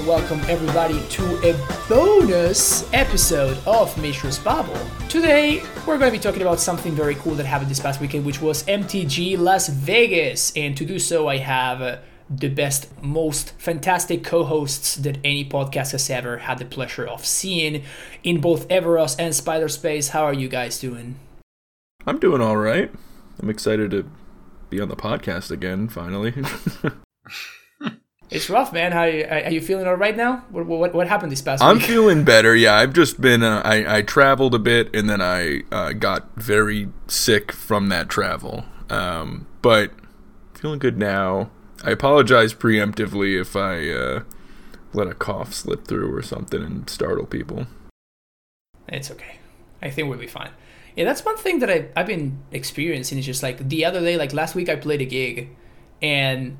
And welcome everybody to a bonus episode of Mishra's Babble. Today we're going to be talking about something very cool that happened this past weekend, which was MTG Las Vegas. And to do so, I have uh, the best, most fantastic co-hosts that any podcast has ever had the pleasure of seeing in both Evaros and Spider Space. How are you guys doing? I'm doing all right. I'm excited to be on the podcast again, finally. It's rough, man. How are you, are you feeling all right now? What, what, what happened this past I'm week? feeling better. Yeah, I've just been. Uh, I I traveled a bit, and then I uh, got very sick from that travel. Um, but feeling good now. I apologize preemptively if I uh, let a cough slip through or something and startle people. It's okay. I think we'll be fine. Yeah, that's one thing that I, I've been experiencing. Is just like the other day, like last week, I played a gig, and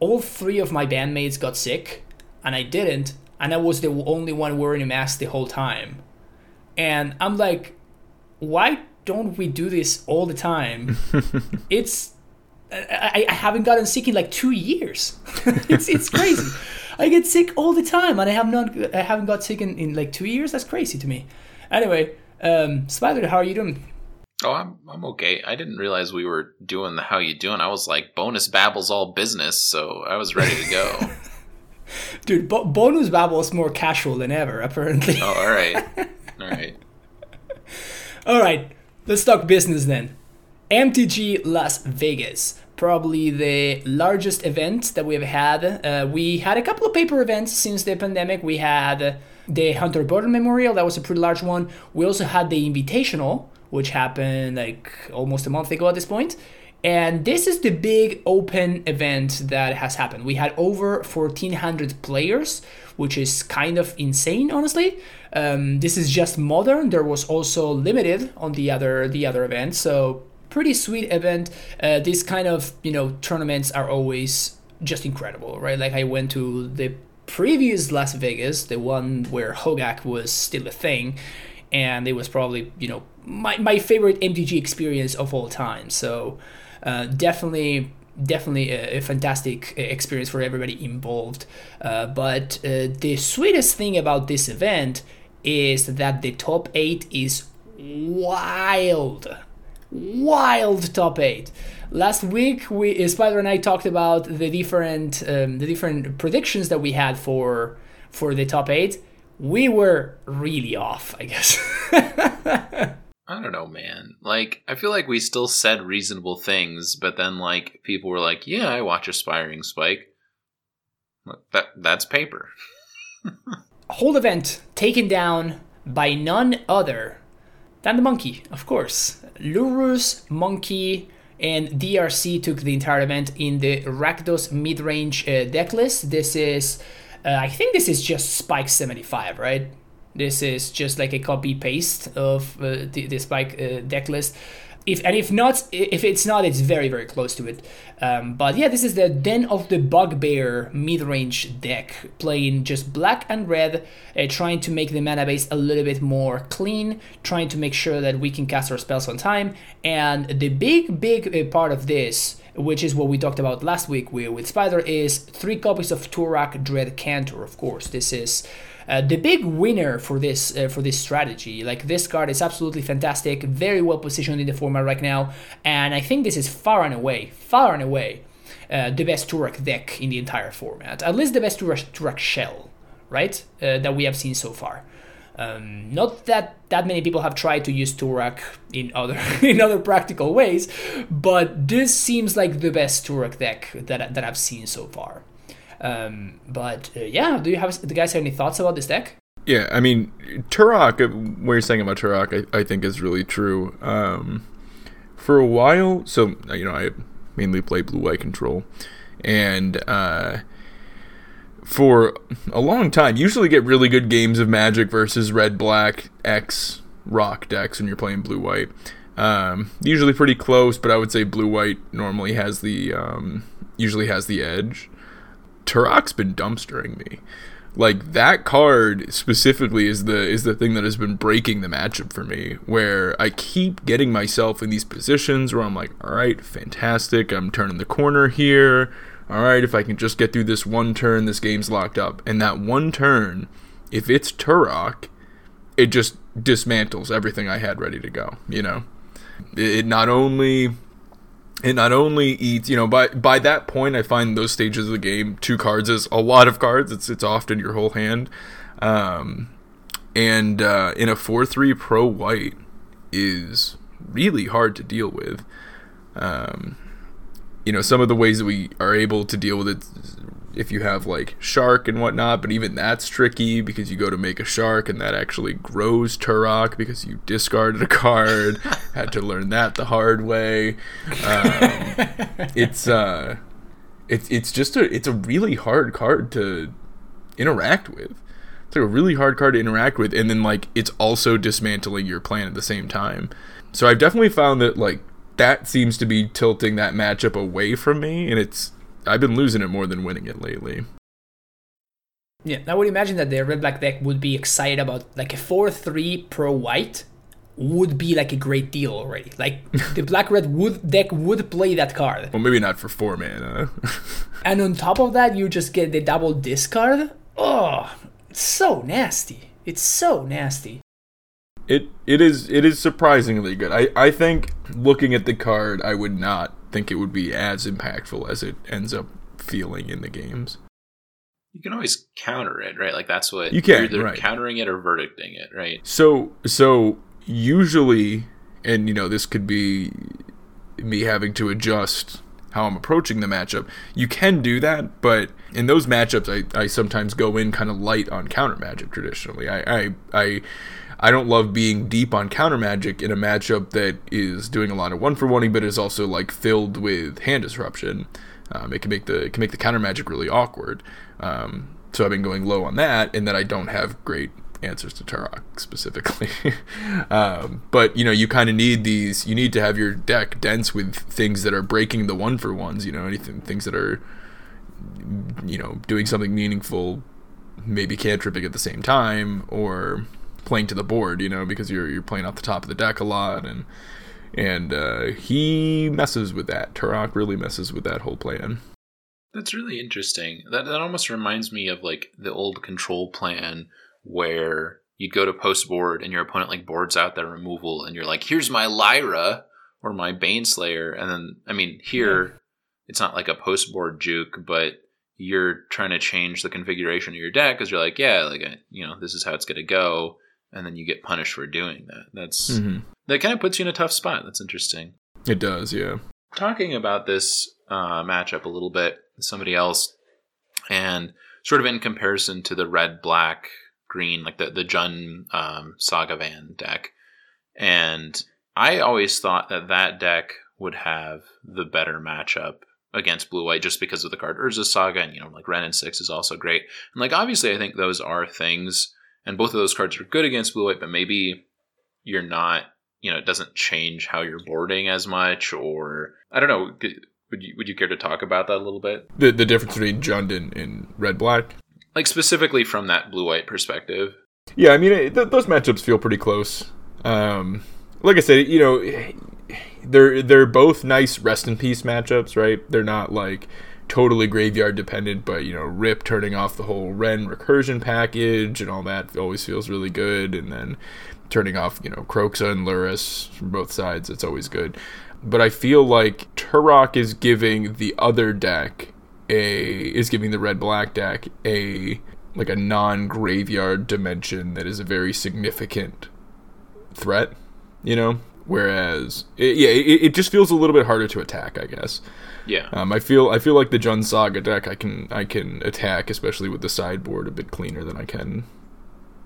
all three of my bandmates got sick, and I didn't, and I was the only one wearing a mask the whole time. And I'm like, why don't we do this all the time? it's I, I haven't gotten sick in like two years. it's it's crazy. I get sick all the time, and I have not I haven't got sick in, in like two years. That's crazy to me. Anyway, um, Spider, how are you doing? Oh, I'm I'm okay. I didn't realize we were doing the how you doing. I was like bonus babbles all business, so I was ready to go. Dude, bo- bonus babble is more casual than ever, apparently. oh, all right, all right. all right, let's talk business then. MTG Las Vegas, probably the largest event that we've had. Uh, we had a couple of paper events since the pandemic. We had the Hunter Burton Memorial, that was a pretty large one. We also had the Invitational, which happened like almost a month ago at this point. And this is the big open event that has happened. We had over 1,400 players, which is kind of insane, honestly. Um, this is just modern. There was also limited on the other the other event, so pretty sweet event. Uh, these kind of you know tournaments are always just incredible, right? Like I went to the previous Las Vegas, the one where Hogak was still a thing, and it was probably you know my, my favorite MTG experience of all time. So uh, definitely definitely a, a, fantastic experience for everybody involved. Uh, but uh, the sweetest thing about this event is that the top eight is wild, wild top eight. Last week, we Spider and I talked about the different um, the different predictions that we had for for the top eight. We were really off, I guess. I don't know, man. Like, I feel like we still said reasonable things, but then like people were like, "Yeah, I watch Aspiring Spike." That that's paper. Whole event taken down by none other than the monkey, of course. Lurrus, Monkey, and DRC took the entire event in the Rakdos mid-range uh, deck list. This is, uh, I think this is just Spike 75, right? This is just like a copy paste of uh, the, the Spike uh, deck list. If and if not, if it's not, it's very very close to it. Um, but yeah, this is the Den of the Bugbear mid-range deck, playing just black and red, uh, trying to make the mana base a little bit more clean, trying to make sure that we can cast our spells on time. And the big big uh, part of this which is what we talked about last week with, Spider, is three copies of Tourach Dread Cantor. Of course, this is uh, the big winner for this uh, for this strategy. Like this card is absolutely fantastic, very well positioned in the format right now, and I think this is far and away, far and away, uh, the best Tourach deck in the entire format. At least the best Tourach, Tourach shell, right? Uh, that we have seen so far. Um, not that that many people have tried to use Tourach in other in other practical ways, but this seems like the best Tourach deck that that I've seen so far. Um, but uh, yeah, do you have the guys have any thoughts about this deck? Yeah, I mean, Tourach, what you're saying about Tourach, I, I think is really true. Um, for a while, so you know, I mainly play blue white control, and uh, for a long time, usually get really good games of Magic versus red black X rock decks when you're playing blue white. Um, usually pretty close, but I would say blue white normally has the um, usually has the edge. Tourach's been dumpstering me. Like that card specifically is the is the thing that has been breaking the matchup for me. Where I keep getting myself in these positions where I'm like, all right, fantastic, I'm turning the corner here. All right, if I can just get through this one turn, this game's locked up. And that one turn, if it's Tourach, it just dismantles everything I had ready to go. You know, it, not only it not only eats you know by by that point i find those stages of the game two cards is a lot of cards it's it's often your whole hand um, and uh, in a 4-3 pro white is really hard to deal with um, you know some of the ways that we are able to deal with it if you have like shark and whatnot, but even that's tricky because you go to make a shark and that actually grows Tourach because you discarded a card. Had to learn that the hard way. Um, it's uh, it's it's just a it's a really hard card to interact with. It's like a really hard card to interact with, and then like it's also dismantling your plan at the same time. So I've definitely found that like that seems to be tilting that matchup away from me, and it's I've been losing it more than winning it lately. Yeah, I would imagine that the red black deck would be excited about like a 4 3 pro white would be like a great deal already. Like the black red would deck would play that card. Well, maybe not for four mana. and on top of that, you just get the double discard. Oh, it's so nasty. It's so nasty. It it is it is surprisingly good. I I think looking at the card, I would not think it would be as impactful as it ends up feeling in the games. You can always counter it, right? Like that's what you can. You're either right. countering it or verdicting it, right? So so usually, and you know, this could be me having to adjust how I'm approaching the matchup. You can do that, but in those matchups, I, I sometimes go in kind of light on counter magic. Traditionally, I I, I I don't love being deep on counter magic in a matchup that is doing a lot of one for one, but is also like filled with hand disruption. Um, it can make the can make the counter magic really awkward. Um, so I've been going low on that, and then I don't have great answers to Tourach specifically. um, but you know, you kind of need these. You need to have your deck dense with things that are breaking the one for ones. You know, anything things that are you know doing something meaningful, maybe cantripping at the same time, or playing to the board, you know, because you're you're playing off the top of the deck a lot, and and uh, he messes with that. Tourach really messes with that whole plan. That's really interesting. That that almost reminds me of like the old control plan where you'd go to post board and your opponent like boards out their removal, and you're like, "Here's my Lyra or my Baneslayer," and then I mean here. Yeah. It's not like a post board juke, but you're trying to change the configuration of your deck because you're like, yeah, like you know, this is how it's going to go and then you get punished for doing that. That's mm-hmm. that kind of puts you in a tough spot. That's interesting. It does, yeah. Talking about this uh, matchup a little bit, somebody else, and sort of in comparison to the red, black, green, like the the Jund um, Sagavan deck, and I always thought that that deck would have the better matchup against blue white just because of the card Urza Saga and you know like Wrenn and Six is also great. And like obviously I think those are things and both of those cards are good against blue white, but maybe you're not. You know, it doesn't change how you're boarding as much, or I don't know. Would you would you care to talk about that a little bit? The the difference between Jund and, red black, like specifically from that blue white perspective. Yeah, I mean it, th- those matchups feel pretty close. Um, like I said, you know, they're they're both nice rest in peace matchups, right? They're not like totally graveyard dependent, but you know, Rip turning off the whole Wrenn recursion package and all that always feels really good. And then turning off, you know, Kroxa and Lurrus from both sides, it's always good. But I feel like Tourach is giving the other deck a is giving the red black deck a like a non graveyard dimension that is a very significant threat, you know? Whereas, it, yeah, it, it just feels a little bit harder to attack, I guess. Yeah. Um, I feel I feel like the Jund Saga deck I can I can attack, especially with the sideboard, a bit cleaner than I can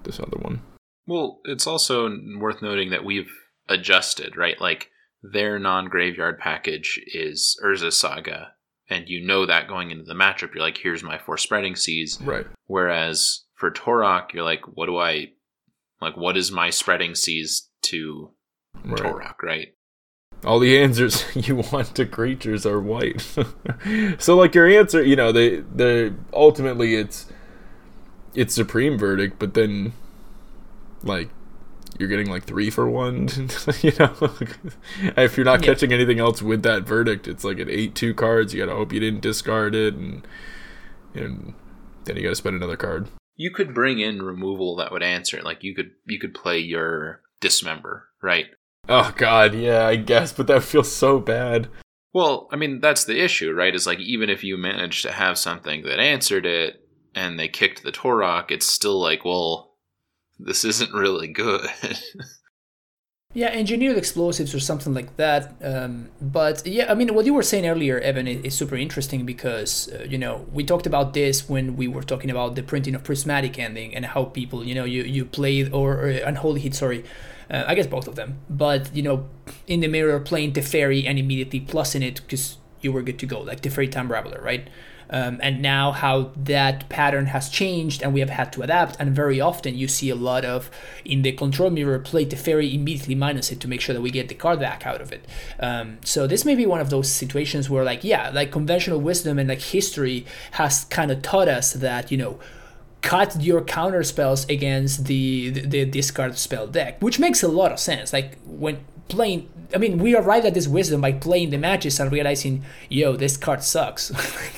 this other one. Well, it's also worth noting that we've adjusted, right? Like their non-graveyard package is Urza Saga, and you know that going into the matchup. You're like, here's my four spreading seas. Right. Whereas for Tourach, you're like, what do I like? What is my spreading seas to right. Tourach? Right all the answers you want to creatures are white. so like your answer, you know, the the ultimately it's it's supreme verdict, but then like you're getting like three for one. you know, if you're not Yeah. catching anything else with that verdict, it's like an eight two cards. You gotta hope you didn't discard it, and and then you gotta spend another card. You could bring in removal that would answer it. Like you could you could play your dismember, right? Oh God, yeah, I guess, but that feels so bad. Well, I mean that's the issue, right? Is like even if you managed to have something that answered it and they kicked the Tourach, it's still like, well, this isn't really good. Yeah, engineered explosives or something like that. Um, but yeah, I mean, what you were saying earlier, Evan, is, is super interesting because uh, you know we talked about this when we were talking about the printing of prismatic ending and how people, you know, you you played or, or unholy heat, sorry, uh, I guess both of them. But you know, in the mirror, playing Teferi and immediately plusing it because you were good to go, like Teferi Time Raveler, right? Um, and now how that pattern has changed and we have had to adapt and very often you see a lot of in the control mirror play Teferi immediately minus it to make sure that we get the card back out of it um, so this may be one of those situations where like yeah like conventional wisdom and like history has kind of taught us that you know cut your counter spells against the, the the discard spell deck which makes a lot of sense. Like when playing I mean, we arrived at this wisdom by playing the matches and realizing, yo, this card sucks.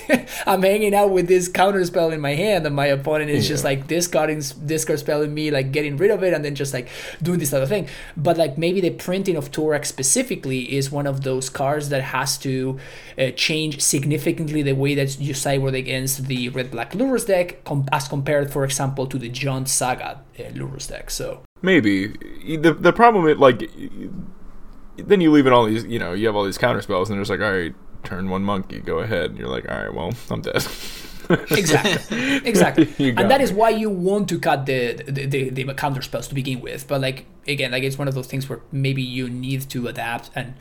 I'm hanging out with this counter spell in my hand, and my opponent is just like discarding discard spelling me, like getting rid of it, and then just like doing this other thing. But like maybe the printing of Tourach specifically is one of those cards that has to uh, change significantly the way that you sideboard against the red black Lurrus deck, com- as compared, for example, to the Jund Saga uh, Lurrus deck. So Maybe the the problem is like then you leave it all these you know you have all these counter spells and they're just like all right turn one monkey go ahead. And you're like all right well I'm dead. exactly. Exactly. And that is why you want to cut the the, the the counter spells to begin with. But like again like it's one of those things where maybe you need to adapt and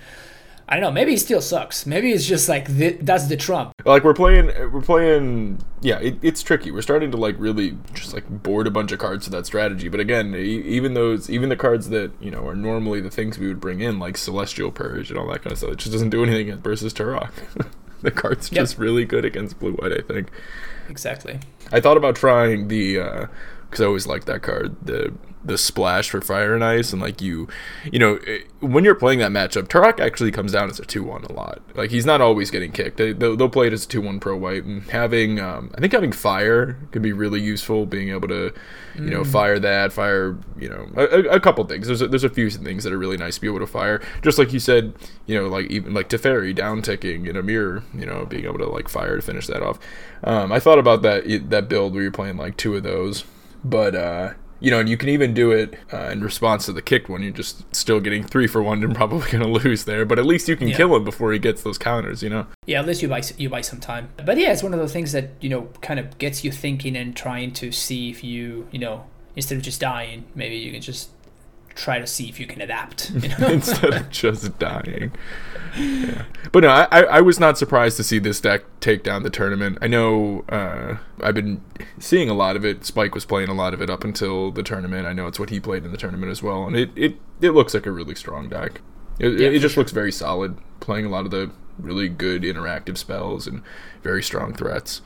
i don't know maybe it still sucks. Maybe it's just like th- that's the trump. Like we're playing we're playing yeah it, it's tricky. We're starting to like really just like board a bunch of cards to that strategy. But again e- even those even the cards that you know are normally the things we would bring in like celestial purge and all that kind of stuff it just doesn't do anything against versus tourach. The card's Yep. just really good against blue white i think. Exactly. I thought about trying the uh because i always liked that card the the splash for fire and ice and like you you know it, when you're playing that matchup tourach actually comes down as a 2-1 a lot. Like he's not always getting kicked. They, they'll, they'll play it as a 2-1 pro white and having um, i think having fire can be really useful being able to you know fire that fire you know a, a- a couple things. There's a, there's a few things that are really nice to be able to fire. Just like you said you know like even like Teferi down ticking in a mirror you know being able to like fire to finish that off. Um, i thought about that that build where you're playing like two of those but uh you know, and you can even do it uh, in response to the kicked one. You're just still getting three for one and probably going to lose there. But at least you can Yeah. kill him before he gets those counters, you know? yeah at least you buy you buy some time but yeah it's one of those things that you know kind of gets you thinking and trying to see if you you know instead of just dying maybe you can just try to see if you can adapt you know? Instead of just dying. Yeah. But no, I, I was not surprised to see this deck take down the tournament. I know uh, I've been seeing a lot of it. Spike was playing a lot of it up until the tournament. I know it's what he played in the tournament as well. And it, it, it looks like a really strong deck. It, Yeah, it just looks very solid, playing a lot of the really good interactive spells and very strong threats.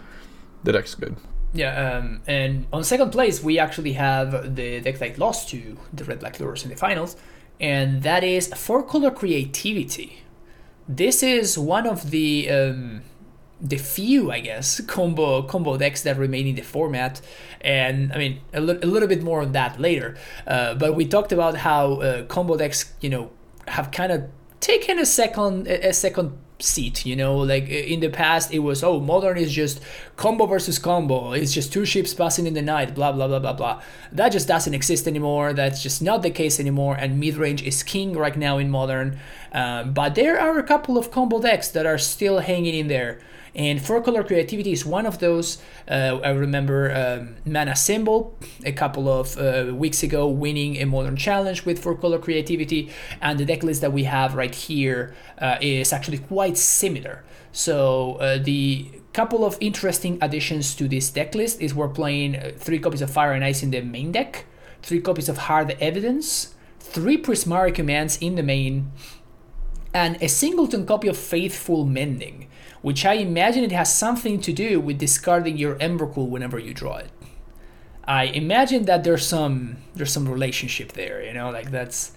The deck's good. Yeah, um, and on second place, we actually have the deck that lost to the Red Black Lurrus in the finals, and that is Four Color Creativity. This is one of the um, the few, I guess, combo combo decks that remain in the format, and I mean a, li- a little bit more on that later. Uh, but we talked about how uh, combo decks, you know, have kind of taken a second a a second seat you know? Like in the past it was oh modern is just combo versus combo. It's just two ships passing in the night blah blah blah blah blah. That just doesn't exist anymore. That's just not the case anymore. And mid-range is king right now in modern. Um, but there are a couple of combo decks that are still hanging in there and four color creativity is one of those. Uh, I remember um, Mana Symbol a couple of uh, weeks ago winning a modern challenge with four color creativity, and the deck list that we have right here uh, is actually quite similar. So uh, the couple of interesting additions to this deck list is we're playing uh, three copies of Fire and Ice in the main deck, three copies of Hard Evidence, three Prismari commands in the main, and a singleton copy of Faithful Mending, which I imagine it has something to do with discarding your Emrakul whenever you draw it. I imagine that there's some there's some relationship there, you know, like that's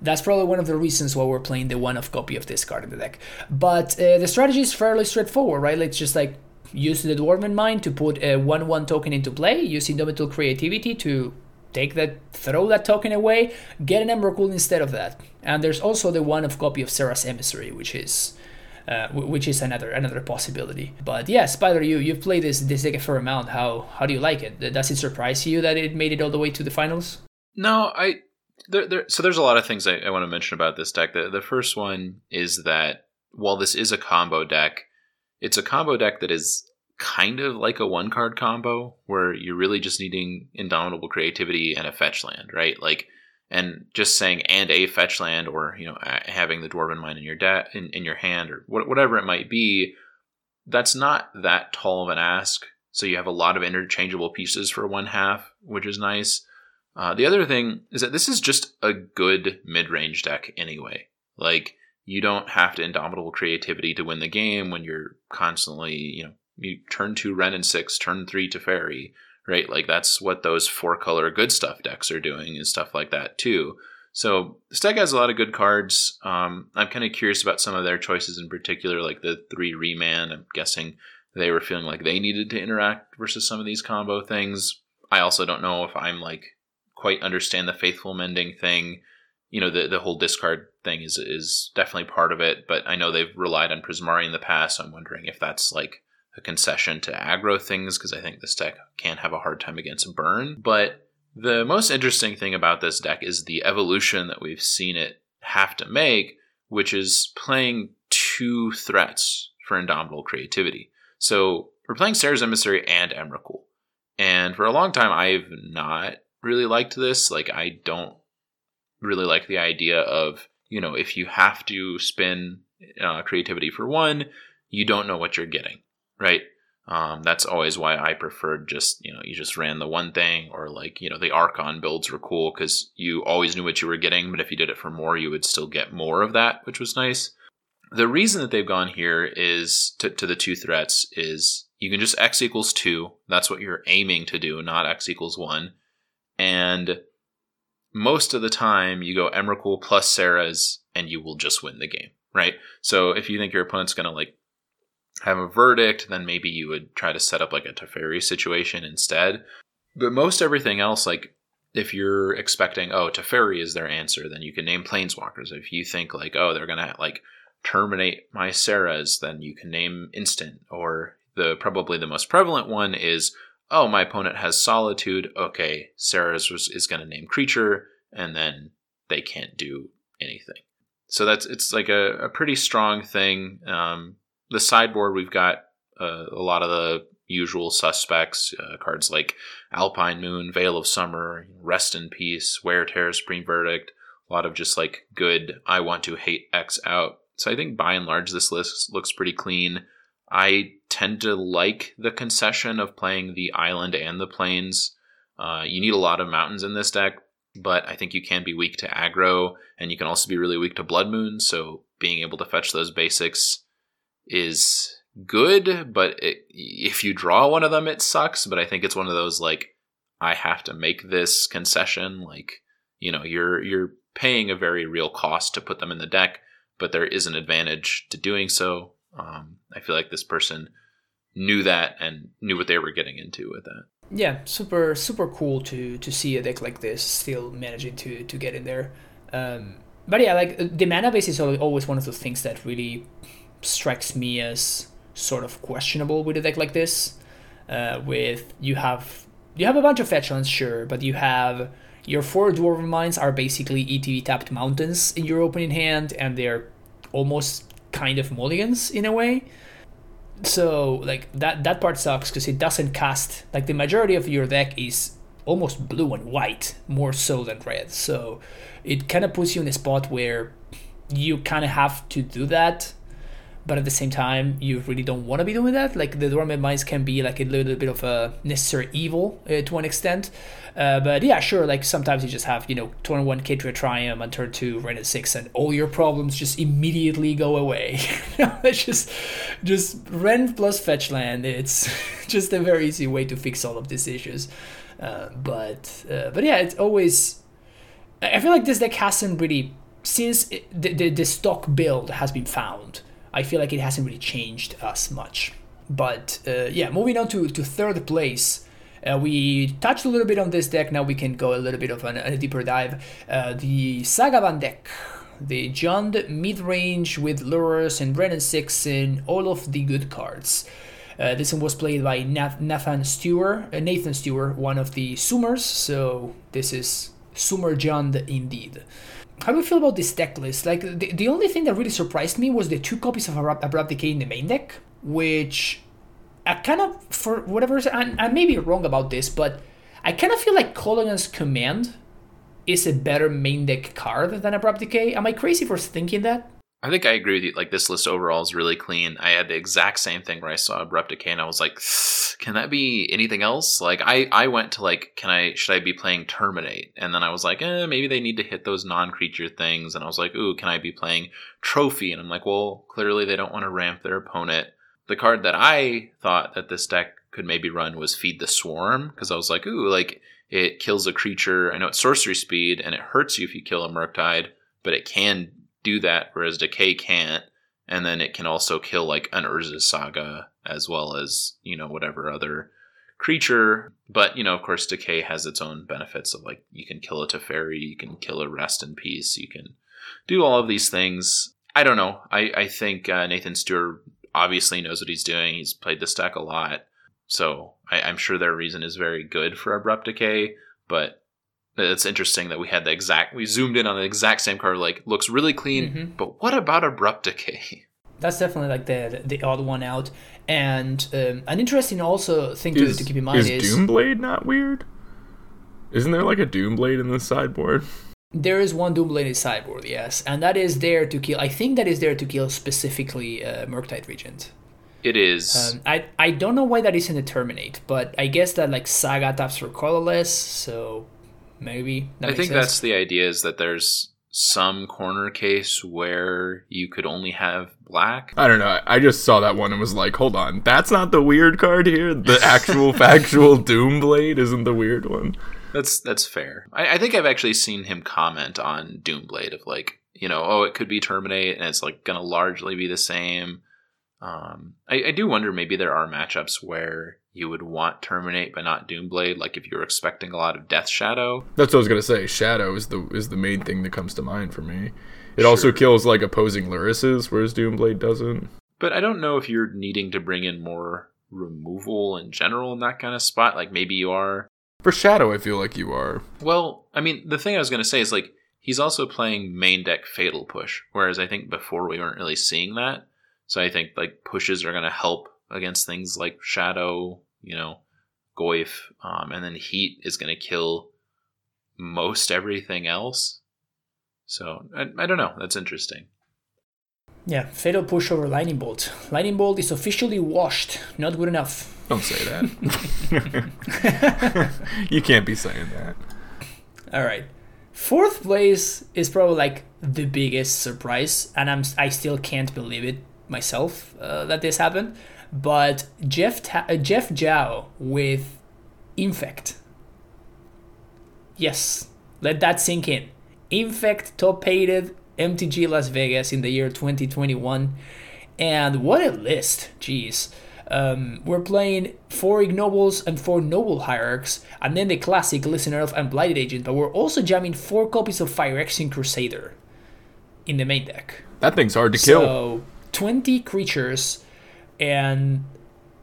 that's probably one of the reasons why we're playing the one of copy of this card in the deck. But uh, the strategy is fairly straightforward, right? Let's just like use the Dwarven Mine to put a 1 1 token into play, use Indomitable Creativity to take that, throw that token away, get an Emrakul instead of that. And there's also the one of copy of Serra's Emissary, which is. Uh, which is another another possibility. But yeah, Spider, you you've played this this deck a amount. How how do you like it? Does it surprise you that it made it all the way to the finals? No, I there, there so there's a lot of things I, I want to mention about this deck. The the first one is that while this is a combo deck, it's a combo deck that is kind of like a one card combo where you're really just needing indomitable creativity and a fetch land, right? Like, and just saying and a fetch land, or you know, having the dwarven mine in your deck in, in your hand, or whatever it might be. That's not that tall of an ask. So you have a lot of interchangeable pieces for one half, which is nice. Uh, the other thing is that this is just a good mid range deck anyway. Like you don't have to indomitable creativity to win the game when you're constantly, you know, you turn two Wrenn and six, turn three Teferi, right? Like that's what those four color good stuff decks are doing and stuff like that too. So this deck has a lot of good cards. Um, I'm kind of curious about some of their choices in particular, like the three Remand. I'm guessing they were feeling like they needed to interact versus some of these combo things. I also don't know if I'm like quite understand the faithful mending thing you know the the whole discard thing is is definitely part of it. But I know they've relied on Prismari in the past. So I'm wondering if that's like a concession to aggro things because I think this deck can have a hard time against burn. But the most interesting thing about this deck is the evolution that we've seen it have to make, which is playing two threats for Indomitable Creativity. So we're playing Serra's Emissary and Emrakul. And for a long time, I've not really liked this. Like, I don't really like the idea of you know if you have to spin uh, creativity for one, you don't know what you're getting, right? Um, that's always why I preferred just you know you just ran the one thing or like you know the Archon builds were cool because you always knew what you were getting, but if you did it for more, you would still get more of that, which was nice. The reason that they've gone here is to, to the two threats is you can just x equals two. That's what you're aiming to do, not x equals one. And most of the time you go Emrakul plus Serra's and you will just win the game, right? So if you think your opponent's going to like have a verdict, then maybe you would try to set up like a Teferi situation instead. But most everything else, like if you're expecting, oh, Teferi is their answer, then you can name Planeswalkers. If you think like, oh, they're to like terminate my Serra's, then you can name Instant. Or the probably the most prevalent one is oh, my opponent has solitude. Okay, Serra's is going to name creature, and then they can't do anything. So that's it's like a, a pretty strong thing. Um, the sideboard we've got uh, a lot of the usual suspects uh, cards like Alpine Moon, Veil of Summer, Rest in Peace, Wear Tear, Supreme Verdict. A lot of just like good. I want to hate X out. So I think by and large this list looks pretty clean. I tend to like the concession of playing the island and the plains. Uh, you need a lot of mountains in this deck, but I think you can be weak to aggro, and you can also be really weak to Blood Moon. So being able to fetch those basics is good, but it, if you draw one of them, it sucks. But I think it's one of those like I have to make this concession. Like you know, you're you're paying a very real cost to put them in the deck, but there is an advantage to doing so. Um, I feel like this person knew that and knew what they were getting into with that. Yeah, super super cool to to see a deck like this still managing to to get in there. Um, but yeah, like the mana base is always one of those things that really strikes me as sort of questionable with a deck like this. Uh, with you have you have a bunch of fetchlands, sure, but you have your four dwarven mines are basically ETB tapped mountains in your opening hand, and they're almost kind of mulligans in a way. So like that that part sucks because it doesn't cast like the majority of your deck is almost blue and white more so than red. So it kind of puts you in a spot where you kind of have to do that. But at the same time you really don't want to be doing that. Like the dormant mines can be like a little bit of a necessary evil uh, to an extent. Uh, but yeah sure like sometimes you just have you know turn 1 Ketria Triome and turn 2 Wrenn and 6 and all your problems just immediately go away. It's just just rent plus fetch land. It's just a very easy way to fix all of these issues. Uh, but uh, but yeah it's always I feel like this deck hasn't really since it, the, the, the stock build has been found I feel like it hasn't really changed as much. But uh, yeah, moving on to, to third place. Uh, we touched a little bit on this deck. Now we can go a little bit of an, a deeper dive. Uh, the Sagavan deck, the Jund mid range with Lurrus and Wrenn and 6 and all of the good cards. Uh, this one was played by Nathan Stewart, uh, Nathan Stewart, one of the Summers. So this is Summer Jund indeed how do you feel about this deck list? Like, the, the only thing that really surprised me was the two copies of Abrupt Decay in the main deck, which I kind of, for whatever reason, I, I may be wrong about this, but I kind of feel like Kolaghan's Command is a better main deck card than Abrupt Decay. Am I crazy for thinking that? I think I agree with you. Like this list overall is really clean. I had the exact same thing where I saw Abrupt Decay and I was like, can that be anything else? Like I, I went to like, can I should I be playing Terminate? And then I was like, eh, maybe they need to hit those non-creature things. And I was like, ooh, can I be playing Trophy? And I'm like, well, clearly they don't want to ramp their opponent. The card that I thought that this deck could maybe run was Feed the Swarm because I was like, ooh, like it kills a creature. I know it's sorcery speed and it hurts you if you kill a Murktide, but it can do that, whereas Decay can't. And then it can also kill like an Urza's Saga as well as, you know, whatever other creature. But, you know, of course, Decay has its own benefits of like you can kill a Teferi, you can kill a Rest in Peace, you can do all of these things. I don't know. I, I think uh, Nathan Stewart obviously knows what he's doing. He's played this deck a lot. So I, I'm sure their reason is very good for Abrupt Decay. But it's interesting that we had the exact we zoomed in on the exact same card like looks really clean mm-hmm. but what about abrupt decay? That's definitely like the the odd one out. And um, an interesting also thing to, to keep in mind is, is doomblade not weird? Isn't there like a doomblade in the sideboard? There is one doomblade in the sideboard yes. And that is there to kill i think that is there to kill specifically uh, murktide regent. It is. Um, I I don't know why that isn't a terminate, but I guess that like Saga taps for colorless, so maybe. I think sense. that's the idea is that there's some corner case where you could only have black. I don't know. I just saw that one and was like, hold on, that's not the weird card here. The actual factual Doomblade isn't the weird one. That's that's fair. I, I think I've actually seen him comment on Doomblade of like, you know, oh, it could be Terminate, and it's like gonna largely be the same. Um, I, I do wonder maybe there are matchups where you would want Terminate but not Doomblade, like if you're expecting a lot of Death Shadow. That's what I was gonna say. Shadow is the is the main thing that comes to mind for me. It sure. also kills like opposing Lurruses, whereas Doomblade doesn't. But I don't know if you're needing to bring in more removal in general in that kind of spot. Like maybe you are. For Shadow, I feel like you are. Well, I mean, the thing I was gonna say is like he's also playing main deck Fatal Push, whereas I think before we weren't really seeing that. So I think like pushes are gonna help against things like Shadow, you know, Goyf, um, and then Heat is going to kill most everything else. So I, I don't know. That's interesting. Yeah, fatal push over lightning bolt. Lightning bolt is officially washed. Not good enough. Don't say that. you can't be saying that. All right. Fourth place is probably like the biggest surprise, and I'm I still can't believe it myself uh, that this happened. But Jeff Ta- uh, Jeff Zhao with Infect. Yes, let that sink in. Infect top aided MTG Las Vegas in the year 2021. And what a list, jeez. Um, we're playing four ignobles and four noble hierarchs, and then the classic Glistener Elf and Blighted Agent, but we're also jamming four copies of Phyrexian Crusader in the main deck. That thing's hard to kill. So, 20 creatures and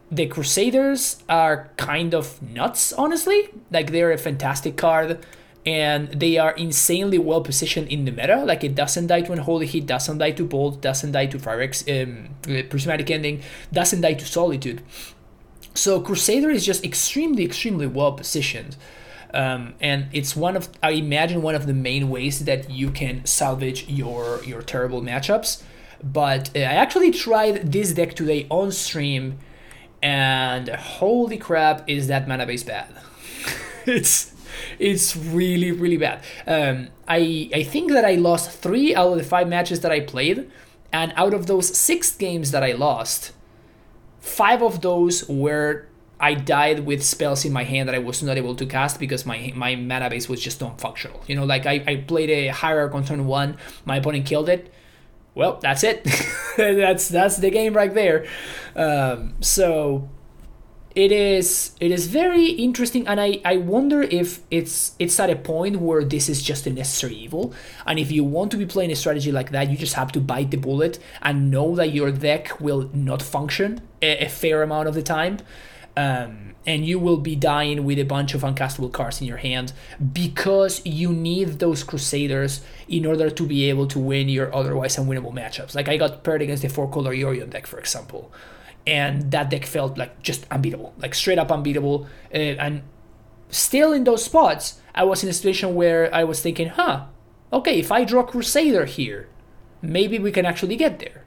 the Crusaders are kind of nuts, honestly. Like they're a fantastic card, and they are insanely well positioned in the meta. Like it doesn't die to Unholy Heat, doesn't die to Bolt, doesn't die to Firex, um, Prismatic Ending, doesn't die to Solitude. So Crusader is just extremely, extremely well positioned. Um, and it's one of I imagine one of the main ways that you can salvage your your terrible matchups But uh, I actually tried this deck today on stream, and holy crap, is that mana base bad? it's it's really really bad. Um, I I think that I lost three out of the five matches that I played, and out of those six games that I lost, five of those were I died with spells in my hand that I was not able to cast because my my mana base was just non-functional. You know, like I, I played a hierarch on turn one, my opponent killed it. Well, that's it. that's that's the game right there. Um, so it is it is very interesting and I, I wonder if it's it's at a point where this is just a necessary evil and if you want to be playing a strategy like that you just have to bite the bullet and know that your deck will not function a, a fair amount of the time um, and you will be dying with a bunch of uncastable cards in your hand because you need those crusaders in order to be able to win your otherwise unwinnable matchups like i got paired against the four color yorion deck for example and that deck felt like just unbeatable, like straight up unbeatable. Uh, and still in those spots, I was in a situation where I was thinking, huh, okay, if I draw Crusader here, maybe we can actually get there.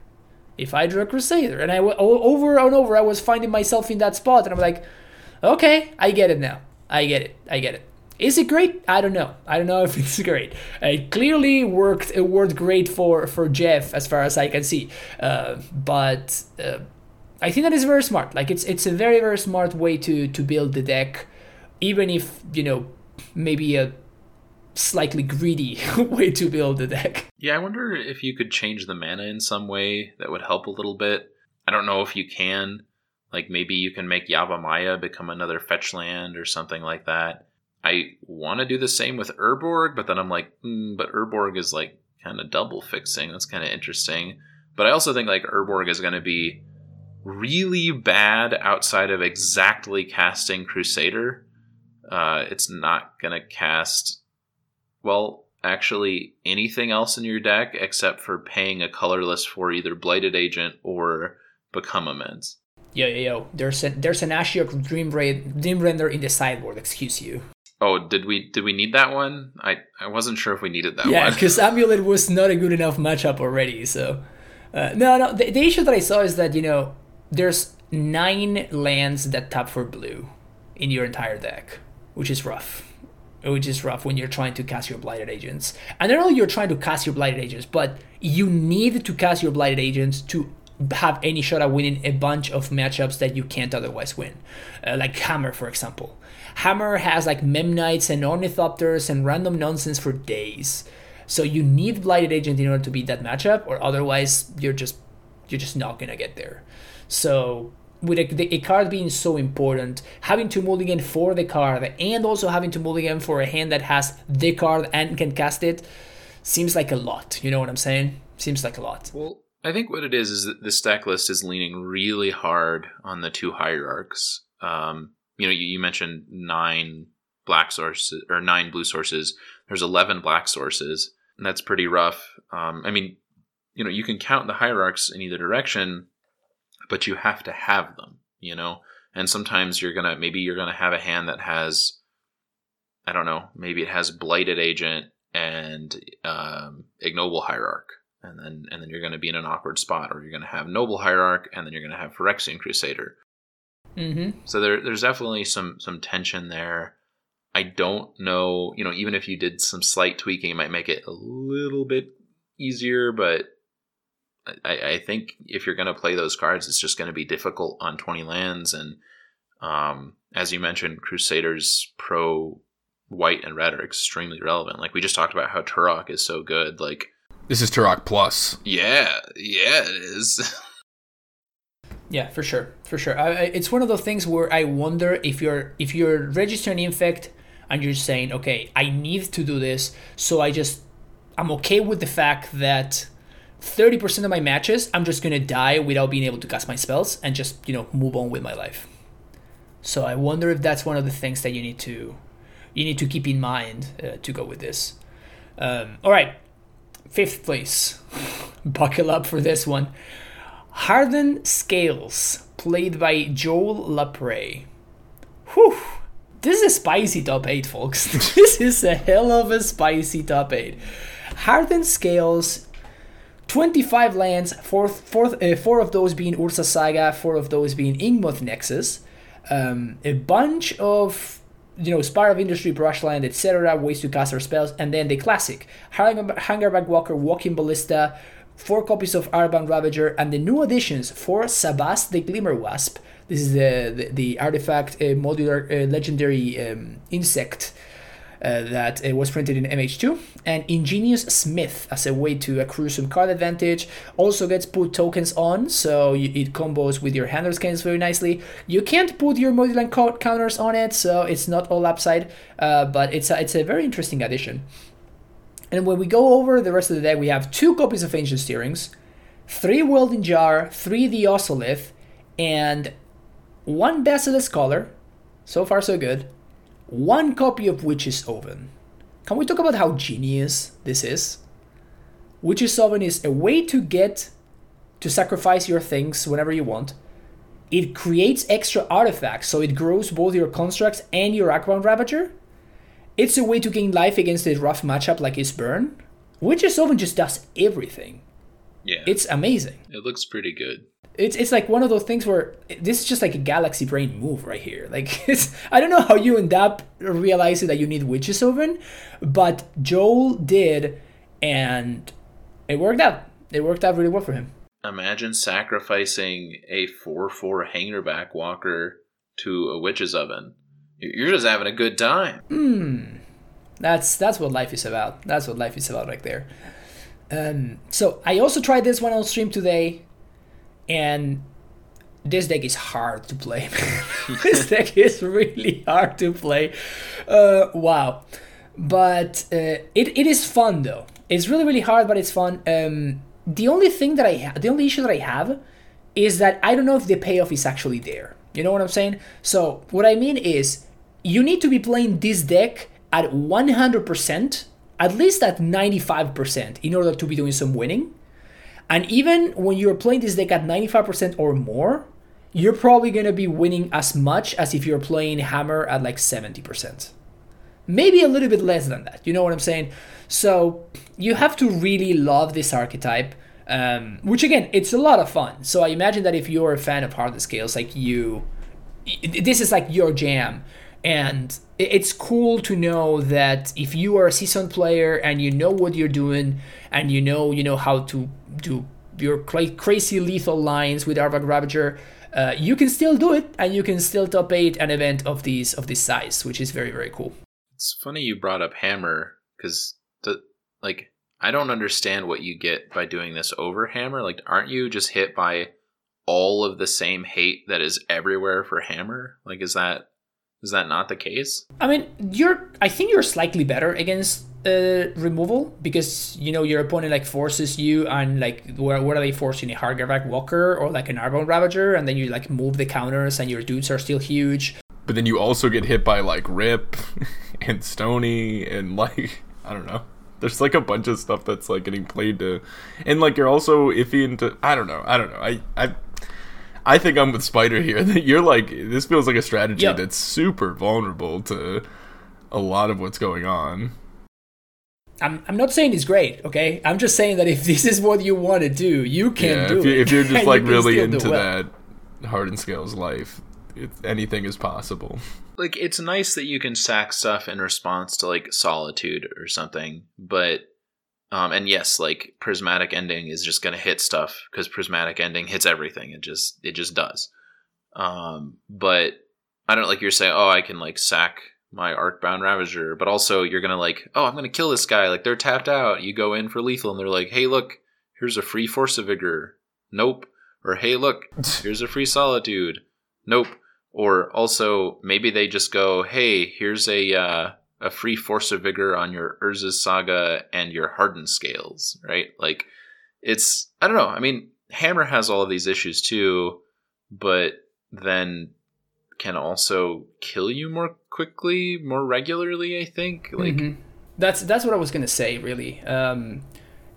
If I draw Crusader, and I over and over, I was finding myself in that spot, and I'm like, okay, I get it now. I get it. I get it. Is it great? I don't know. I don't know if it's great. It clearly worked. It worked great for for Jeff, as far as I can see. Uh, but uh, I think that is very smart. Like it's it's a very very smart way to to build the deck, even if you know maybe a slightly greedy way to build the deck. Yeah, I wonder if you could change the mana in some way that would help a little bit. I don't know if you can. Like maybe you can make Yavimaya become another fetch land or something like that. I want to do the same with Urborg, but then I'm like, mm, but Urborg is like kind of double fixing. That's kind of interesting. But I also think like Urborg is going to be really bad outside of exactly casting Crusader. Uh, it's not going to cast, well, actually anything else in your deck except for paying a colorless for either Blighted Agent or Become Immense. Yo, yo, yo. There's, a, there's an Ashiok Dream, Dream Render in the sideboard, excuse you. Oh, did we did we need that one? I, I wasn't sure if we needed that yeah, one. Yeah, because Amulet was not a good enough matchup already. So, uh, no, no. The, the issue that I saw is that you know there's nine lands that tap for blue in your entire deck, which is rough. Which is rough when you're trying to cast your blighted agents. And not only you're trying to cast your blighted agents, but you need to cast your blighted agents to have any shot at winning a bunch of matchups that you can't otherwise win. Uh, like Hammer, for example. Hammer has like Memnites and Ornithopters and random nonsense for days. So you need Blighted Agent in order to beat that matchup, or otherwise you're just you're just not gonna get there. So with a, a, card being so important, having to mulligan for the card and also having to mulligan for a hand that has the card and can cast it seems like a lot. You know what I'm saying? Seems like a lot. Well, I think what it is is that this deck list is leaning really hard on the two hierarchs. Um, you know, you, you mentioned nine black sources or nine blue sources. There's 11 black sources, and that's pretty rough. Um, I mean, you know, you can count the hierarchs in either direction but you have to have them, you know? And sometimes you're going to, maybe you're going to have a hand that has, I don't know, maybe it has Blighted Agent and um, Ignoble Hierarch. And then, and then you're going to be in an awkward spot, or you're going to have Noble Hierarch, and then you're going to have Phyrexian Crusader. Mm-hmm. So there, there's definitely some some tension there. I don't know, you know, even if you did some slight tweaking, it might make it a little bit easier, but I, I think if you're going to play those cards, it's just going to be difficult on 20 lands. And um, as you mentioned, Crusaders pro white and red are extremely relevant. Like we just talked about how Tourach is so good. Like this is Tourach plus. Yeah, yeah, it is. yeah, for sure, for sure. I, I, it's one of those things where I wonder if you're if you're registering infect and you're saying, okay, I need to do this, so I just I'm okay with the fact that 30% of my matches, I'm just gonna die without being able to cast my spells and just, you know, move on with my life. So I wonder if that's one of the things that you need to you need to keep in mind uh, to go with this. Um, all right, fifth place. Buckle up for this one. Hardened Scales, played by Joel Lapre. Whew. This is a spicy top 8, folks. this is a hell of a spicy top 8. Hardened Scales 25 lands, four, four, uh, four of those being Urza Saga, four of those being Inkmoth Nexus, um, a bunch of you know Spire of Industry, Brushland, etc. Ways to cast our spells, and then the classic Hangerback Walker, Walking Ballista, four copies of Arcbound Ravager, and the new additions for Zabaz the Glimmer Wasp. This is the the, the artifact uh, modular uh, legendary um, insect that uh, was printed in MH2, and Ingenious Smith as a way to accrue some card advantage. Also gets put tokens on, so you, it combos with your Hardened Scales very nicely. You can't put your Modular co- counters on it, so it's not all upside, uh, but it's a, it's a very interesting addition. And when we go over the rest of the deck, we have two copies of Ancient Stirrings, three Welding Jar, three the Ozolith, and one Basilisk Collar. So far, so good one copy of Witch's Oven. Can we talk about how genius this is? Witch's Oven is a way to get to sacrifice your things whenever you want. It creates extra artifacts, so it grows both your constructs and your Arcbound Ravager. It's a way to gain life against a rough matchup like his burn. Witch's Oven just does everything. Yeah. It's amazing. It looks pretty good it's it's like one of those things where this is just like a galaxy brain move right here. Like it's I don't know how you end up realizing that you need witches oven, but Joel did, and it worked out. It worked out really well for him. Imagine sacrificing a four four Hangarback walker to a witch's oven. You're just having a good time. Hmm. That's that's what life is about. That's what life is about right there. Um, so I also tried this one on stream today and this deck is hard to play. this deck is really hard to play. Uh, wow. But uh, it, it is fun though. It's really really hard, but it's fun. Um, the only thing that I ha- the only issue that I have is that I don't know if the payoff is actually there. You know what I'm saying? So what I mean is you need to be playing this deck at 100%, at least at 95% in order to be doing some winning. And even when you're playing this deck at 95% or more, you're probably going to be winning as much as if you're playing Hammer at like 70%. Maybe a little bit less than that. You know what I'm saying? So you have to really love this archetype. Um, which again, it's a lot of fun. So I imagine that if you're a fan of hard scales, like you, this is like your jam and it's cool to know that if you are a seasoned player and you know what you're doing and you know you know how to do your crazy lethal lines with Arcbound Ravager, uh, you can still do it and you can still top eight an event of these of this size, which is very very cool. It's funny you brought up Hammer because like I don't understand what you get by doing this over Hammer. Like, aren't you just hit by all of the same hate that is everywhere for Hammer? Like, is that is that not the case? I mean, you're. I think you're slightly better against uh, removal because you know your opponent like forces you and like where what are they forcing a Hangarback Walker or like an Arcbound Ravager, and then you like move the counters and your dudes are still huge. But then you also get hit by like Rip and Stony and like I don't know. There's like a bunch of stuff that's like getting played to, and like you're also iffy into. I don't know. I don't know. I I I think I'm with Spider here. That You're like this feels like a strategy yep. that's super vulnerable to a lot of what's going on. I'm, I'm not saying it's great, okay? I'm just saying that if this is what you want to do, you can yeah, do if you, it. If you're just like really into well. that Hardened Scales life, it, anything is possible. Like it's nice that you can sack stuff in response to like solitude or something, but um, and yes, like prismatic ending is just gonna hit stuff because prismatic ending hits everything. It just it just does. Um, but I don't like you're saying, oh, I can like sack my Arcbound Ravager, but also you're gonna like, oh, I'm gonna kill this guy. Like they're tapped out. You go in for lethal, and they're like, hey, look, here's a free Force of Vigor. Nope. Or hey, look, here's a free Solitude. Nope. Or also maybe they just go, hey, here's a uh, a free force of vigor on your Urza's Saga and your Hardened Scales, right? Like it's I don't know. I mean, Hammer has all of these issues too, but then can also kill you more quickly, more regularly. I think like mm-hmm. that's that's what I was gonna say really, um,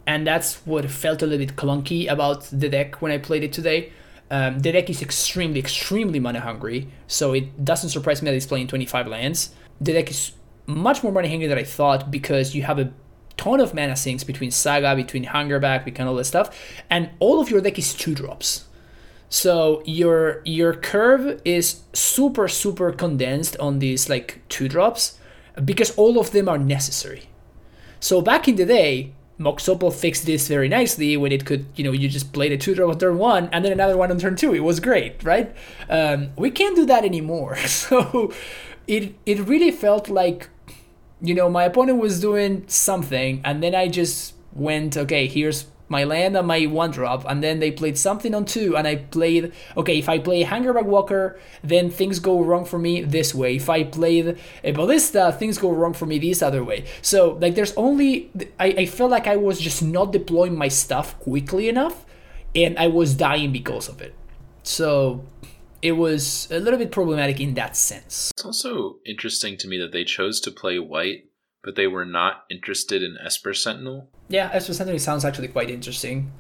and that's what felt a little bit clunky about the deck when I played it today. Um, the deck is extremely, extremely mana hungry, so it doesn't surprise me that it's playing 25 lands. The deck is much more mana hungry than I thought because you have a ton of mana sinks between Saga, between Hangarback, between all this stuff, and all of your deck is two drops. So your your curve is super super condensed on these like two drops because all of them are necessary. So back in the day, Mox Opal fixed this very nicely when it could, you know, you just played a two drop on turn one and then another one on turn two. It was great, right? Um, we can't do that anymore. So it it really felt like, you know, my opponent was doing something and then I just went, okay, here's my land and my one drop, and then they played something on two, and I played okay. If I play Hangarback Walker, then things go wrong for me this way. If I played a Ballista, things go wrong for me this other way. So like, there's only I, I felt like I was just not deploying my stuff quickly enough, and I was dying because of it. So it was a little bit problematic in that sense. It's also interesting to me that they chose to play white but they were not interested in Esper Sentinel. Yeah, Esper Sentinel sounds actually quite interesting.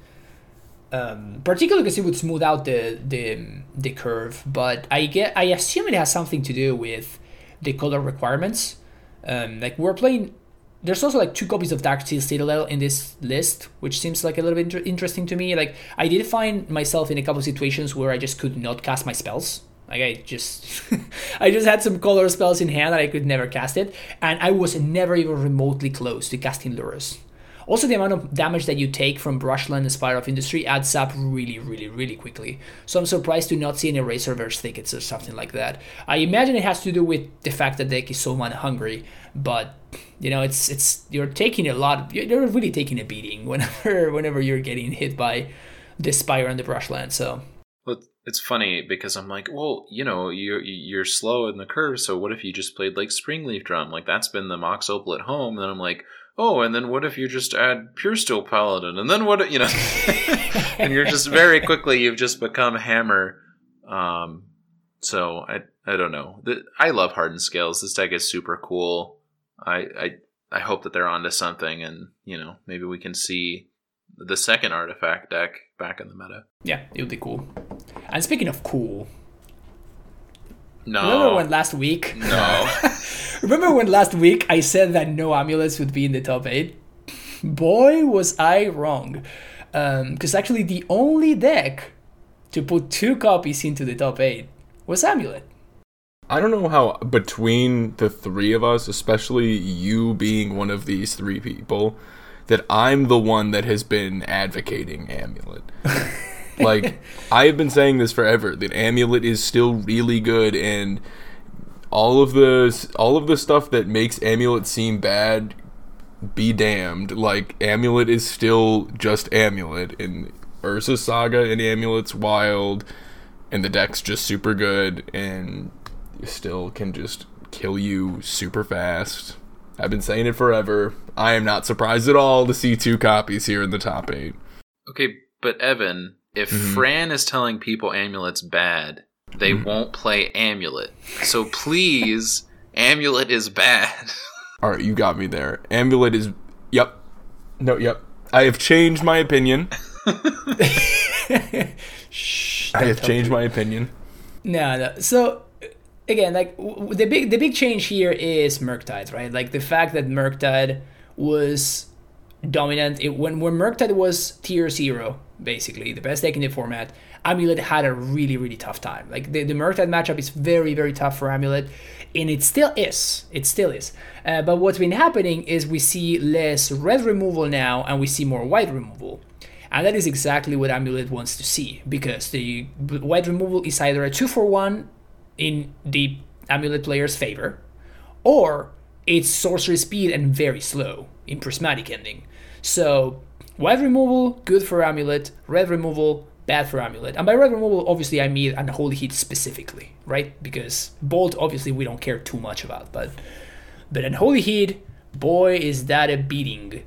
Um, particularly because it would smooth out the the the curve, but I get I assume it has something to do with the color requirements. Um, like we're playing, there's also like two copies of Darksteel Citadel in this list, which seems like a little bit inter- interesting to me. Like I did find myself in a couple of situations where I just could not cast my spells like I just, I just had some color spells in hand that I could never cast it, and I was never even remotely close to casting Lurrus. Also, the amount of damage that you take from Brushland and Spire of Industry adds up really, really, really quickly. So I'm surprised to not see any Razorverge Thickets or something like that. I imagine it has to do with the fact that deck is so mana hungry, but you know, it's it's you're taking a lot. You're really taking a beating whenever whenever you're getting hit by the Spire and the Brushland. So it's funny because I'm like, well, you know, you're you're slow in the curve, so what if you just played like Springleaf Drum? Like that's been the Mox Opal at home, and I'm like, oh, and then what if you just add Puresteel Paladin, and then what, you know, and you're just very quickly you've just become Hammer. Um, so I I don't know. I love Hardened Scales. This deck is super cool. I I I hope that they're onto something, and you know, maybe we can see the second artifact deck back in the meta. Yeah, it would be cool. And speaking of cool, no. Remember when last week? No. remember when last week I said that no amulets would be in the top eight? Boy, was I wrong. Because um, actually, the only deck to put two copies into the top eight was amulet. I don't know how between the three of us, especially you being one of these three people, that I'm the one that has been advocating Amulet. like I have been saying this forever that Amulet is still really good and all of the all of the stuff that makes Amulet seem bad be damned. Like Amulet is still just Amulet and Urza Saga and Amulet's wild and the deck's just super good and still can just kill you super fast. I've been saying it forever. I am not surprised at all to see two copies here in the top eight. Okay, but Evan, if mm-hmm. Fran is telling people Amulet's bad, they mm-hmm. won't play Amulet. So please, Amulet is bad. All right, you got me there. Amulet is. Yep. No, yep. I have changed my opinion. Shh, I have changed my opinion. No, no. So again, like w- the big the big change here is Murktide, right? Like the fact that Murktide was dominant it, when when Murktide was tier zero, basically the best deck in the format. Amulet had a really really tough time. Like the the Murktide matchup is very very tough for Amulet, and it still is. It still is. Uh, but what's been happening is we see less red removal now, and we see more white removal. And that is exactly what Amulet wants to see because the white removal is either a two for one in the amulet player's favor, or it's sorcery speed and very slow in prismatic ending. So white removal, good for amulet, red removal, bad for amulet. And by red removal, obviously I mean unholy heat specifically, right? Because bolt obviously we don't care too much about, but but unholy heat, boy is that a beating.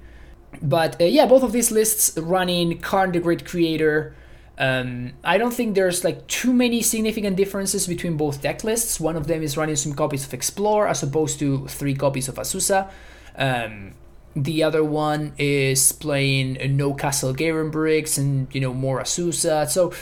But uh, yeah, both of these lists running Karn the Great Creator, um, I don't think there's like too many significant differences between both deck lists. One of them is running some copies of Explore as opposed to three copies of Azusa. Um, the other one is playing no Castle Garenbrigs and you know more Azusa. So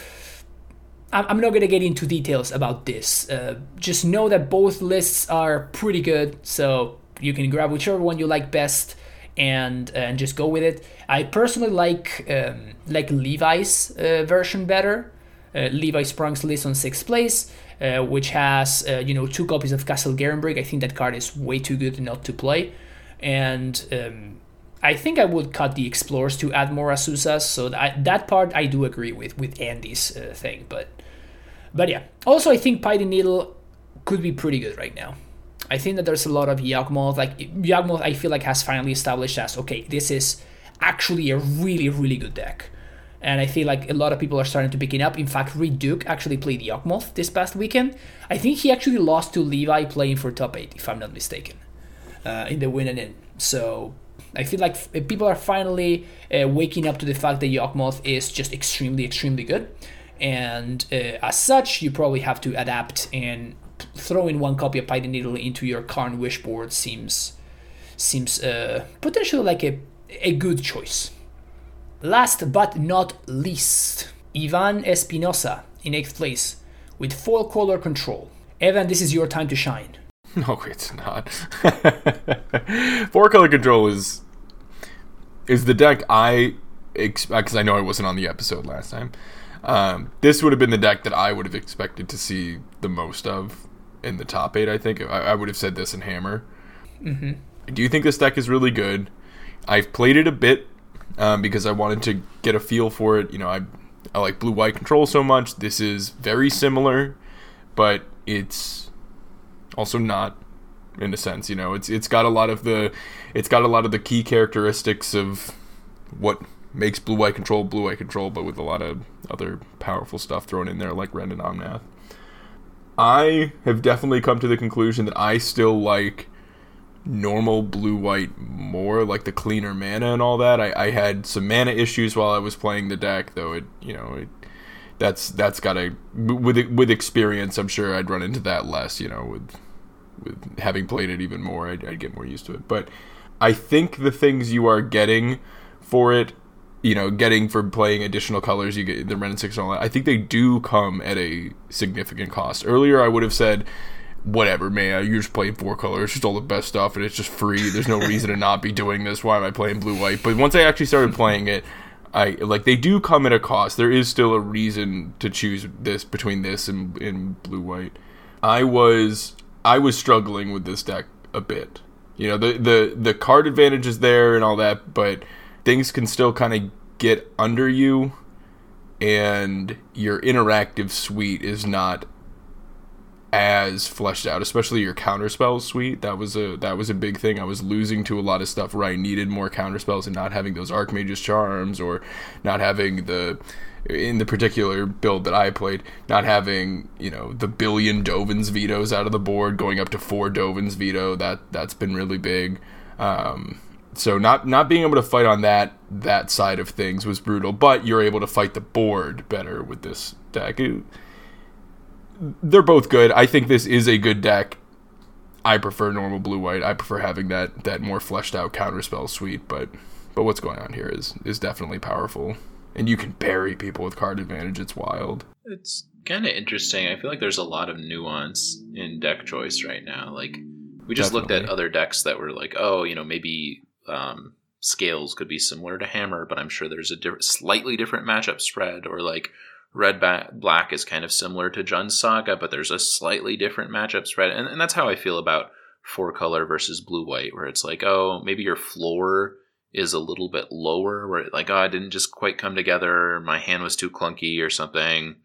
I'm not gonna get into details about this. Uh, just know that both lists are pretty good. So you can grab whichever one you like best and and just go with it. I personally like um, like Levi's uh, version better. Uh, Levi Sprung's list on sixth place, uh, which has uh, you know two copies of Castle Garenbrig. I think that card is way too good not to play, and um, I think I would cut the Explorers to add more Azusa's. So that that part I do agree with with Andy's uh, thing, but but yeah. Also, I think Pithing Needle could be pretty good right now. I think that there's a lot of Yawgmoth. Like Yawgmoth, I feel like has finally established as okay, this is actually a really really good deck, and I feel like a lot of people are starting to pick it up. In fact, Reid Duke actually played Yawgmoth this past weekend. I think he actually lost to Levi playing for top eight, if I'm not mistaken, uh, in the win and in. So I feel like f- people are finally uh, waking up to the fact that Yawgmoth is just extremely extremely good, and uh, as such, you probably have to adapt and throwing one copy of Pithing Needle into your current Wish board seems seems uh, potentially like a, a good choice. Last but not least, Ivan Espinosa in 8th place with four color control. Evan, this is your time to shine. No, it's not. Four color control is is the deck I expect because I know I wasn't on the episode last time. Um, this would have been the deck that I would have expected to see the most of in the top eight. I think I, I would have said this in Hammer. Mm-hmm. I do think this deck is really good. I've played it a bit um, because I wanted to get a feel for it. You know, I I like blue white control so much. This is very similar, but it's also not in a sense. You know, it's it's got a lot of the it's got a lot of the key characteristics of what makes blue white control blue white control, but with a lot of other powerful stuff thrown in there, like Wrenn and Omnath. I have definitely come to the conclusion that I still like normal blue white more, like the cleaner mana and all that. I, I had some mana issues while I was playing the deck, though. It you know it, that's that's got a with with experience. I'm sure I'd run into that less. You know with with having played it even more, I'd, I'd get more used to it. But I think the things you are getting for it you know, getting for playing additional colors, you get the Wrenn and Six and all that. I think they do come at a significant cost. Earlier, I would have said, whatever, man, you're just playing four colors, it's just all the best stuff, and it's just free. There's no reason to not be doing this. Why am I playing blue white? But once I actually started playing it, I like they do come at a cost. There is still a reason to choose this between this and, and blue white. I was I was struggling with this deck a bit. You know, the the the card advantage is there and all that, but things can still kind of get under you and your interactive suite is not as fleshed out especially your counterspell suite. That was a that was a big thing. I was losing to a lot of stuff where i needed more counterspells and not having those archmage's charms or not having the in the particular build that I played, not having you know the billion Dovin's vetoes out of the board, going up to four Dovin's veto. That that's been really big. Um, so not not being able to fight on that that side of things was brutal, but you're able to fight the board better with this deck. It, they're both good. I think this is a good deck. I prefer normal blue white. I prefer having that that more fleshed out counterspell suite, but but what's going on here is is definitely powerful. And you can bury people with card advantage. It's wild. It's kind of interesting. I feel like there's a lot of nuance in deck choice right now. Like we just looked at other decks that were like, oh, you know, maybe um, scales could be similar to hammer, but I'm sure there's a slightly different matchup spread, or like red ba- black is kind of similar to Jund's Saga, but there's a slightly different matchup spread, and, and that's how I feel about four color versus blue white, where it's like, oh, maybe your floor is a little bit lower, where like, oh, I didn't just quite come together, my hand was too clunky or something.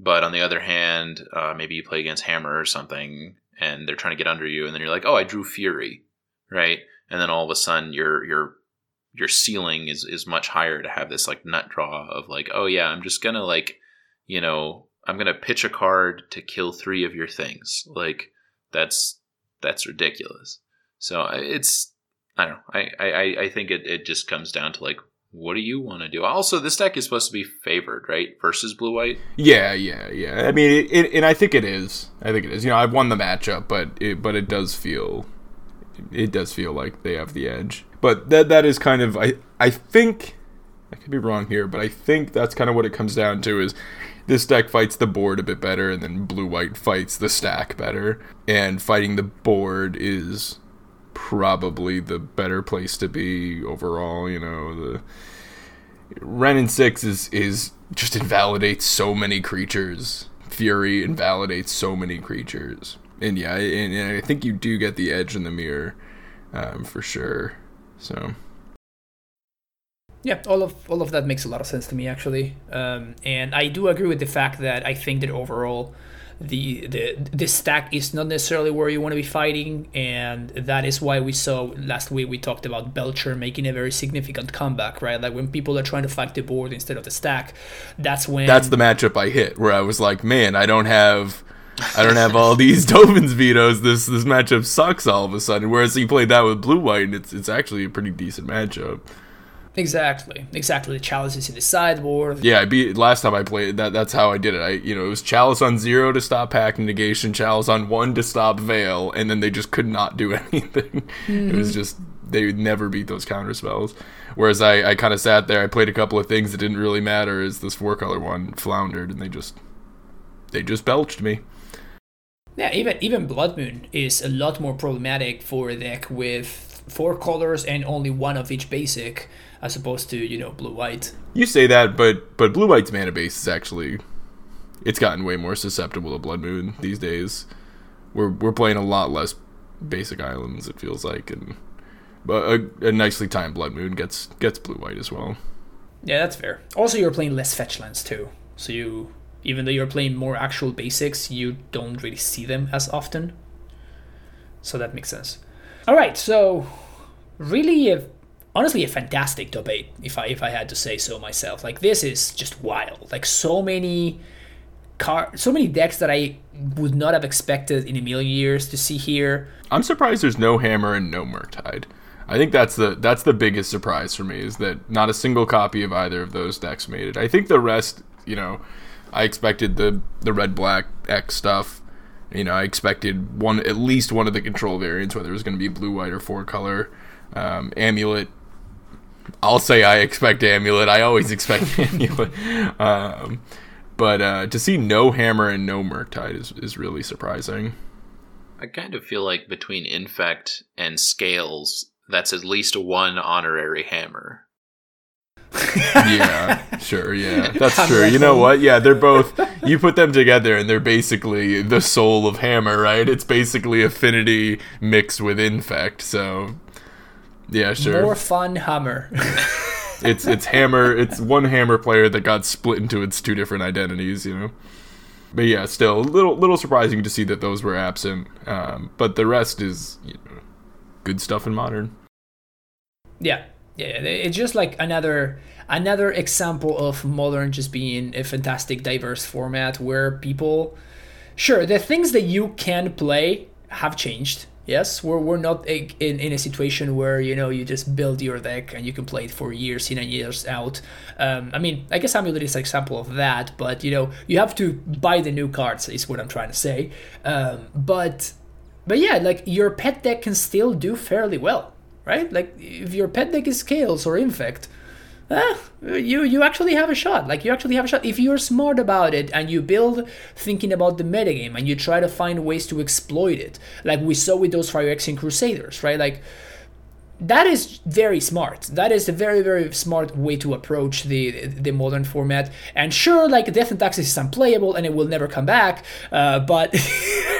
But on the other hand, uh, maybe you play against Hammer or something, and they're trying to get under you, and then you're like, oh, I drew Fury, right? And then all of a sudden your your your ceiling is is much higher to have this like nut draw of like oh yeah i'm just gonna like you know i'm gonna pitch a card to kill three of your things. Like that's that's ridiculous. So uh, it's i don't know. I i i think it, it just comes down to like what do you want to do? Also this deck is supposed to be favored right? Versus blue white? Yeah yeah yeah. I mean it, it and i think it is. I think it is. You know i've won the matchup but it but it does feel it does feel like they have the edge. But that that is kind of I I think I could be wrong here, but I think that's kind of what it comes down to is this deck fights the board a bit better and then blue white fights the stack better and fighting the board is probably the better place to be overall. You know, the Wrenn six is is just invalidates so many creatures. Fury invalidates so many creatures, and yeah, and, and I think you do get the edge in the mirror um, for sure. So. Yeah, all of all of that makes a lot of sense to me actually, um, and I do agree with the fact that I think that overall, the the the stack is not necessarily where you want to be fighting, and that is why we saw last week we talked about Belcher making a very significant comeback, right? Like when people are trying to fight the board instead of the stack, that's when That's the matchup I hit where I was like, man, I don't have. I don't have all these Dovin's vetoes. This this matchup sucks all of a sudden. Whereas you played that with blue white, and it's it's actually a pretty decent matchup. Exactly, exactly. The chalice is in the sideboard. Yeah, I beat last time I played that. That's how I did it. I you know it was chalice on zero to stop pack negation, chalice on one to stop veil, and then they just could not do anything. It was mm-hmm. just they would never beat those counter spells. Whereas I I kind of sat there. I played a couple of things that didn't really matter. As this four color one floundered, and they just they just belched me. Yeah, even even Blood Moon is a lot more problematic for a deck with four colors and only one of each basic, as opposed to you know blue white. You say that, but but blue white's mana base is actually it's gotten way more susceptible to Blood Moon these days. We're we're playing a lot less basic islands. It feels like, and but a, a nicely timed Blood Moon gets gets blue white as well. Yeah, that's fair. Also, you're playing less fetch lands too, so you even though you're playing more actual basics, you don't really see them as often. So that makes sense. All right, so really, a, honestly, a fantastic eight. If I if I had to say so myself, like this is just wild. Like so many car, so many decks that I would not have expected in a million years to see here. I'm surprised there's no hammer and no Murktide. I think that's the that's the biggest surprise for me is that not a single copy of either of those decks made it. I think the rest, you know, I expected the the red black X stuff. You know, I expected one at least one of the control variants, whether it was going to be blue, white, or four color. Um, amulet. I'll say I expect amulet. I always expect amulet. Um, but uh, to see no hammer and no Murktide is is really surprising. I kind of feel like between infect and scales, that's at least one honorary hammer. yeah, sure, yeah. That's true. You know what? Yeah, they're both you put them together and they're basically the soul of Hammer, right? It's basically affinity mixed with infect. So yeah, sure. More fun hammer. it's it's Hammer, it's one Hammer player that got split into its two different identities, you know. But yeah, still a little little surprising to see that those were absent. Um, but the rest is you know, good stuff in modern. yeah, yeah. It's just like another another example of modern just being a fantastic diverse format where people, sure, the things that you can play have changed. Yes, we're, we're not a, in, in a situation where you know you just build your deck and you can play it for years in and years out. Um, I mean, I guess Amulet is an example of that, but you know you have to buy the new cards. Is what I'm trying to say. Um, but but yeah, like your pet deck can still do fairly well, right? Like if your pet deck is Scales or Infect, eh, you you actually have a shot. Like you actually have a shot if you're smart about it and you build thinking about the metagame and you try to find ways to exploit it, like we saw with those Fire X and Crusaders, right? Like that is very smart. That is a very very smart way to approach the the modern format. And sure, like Death and Taxes is unplayable and it will never come back. Uh, but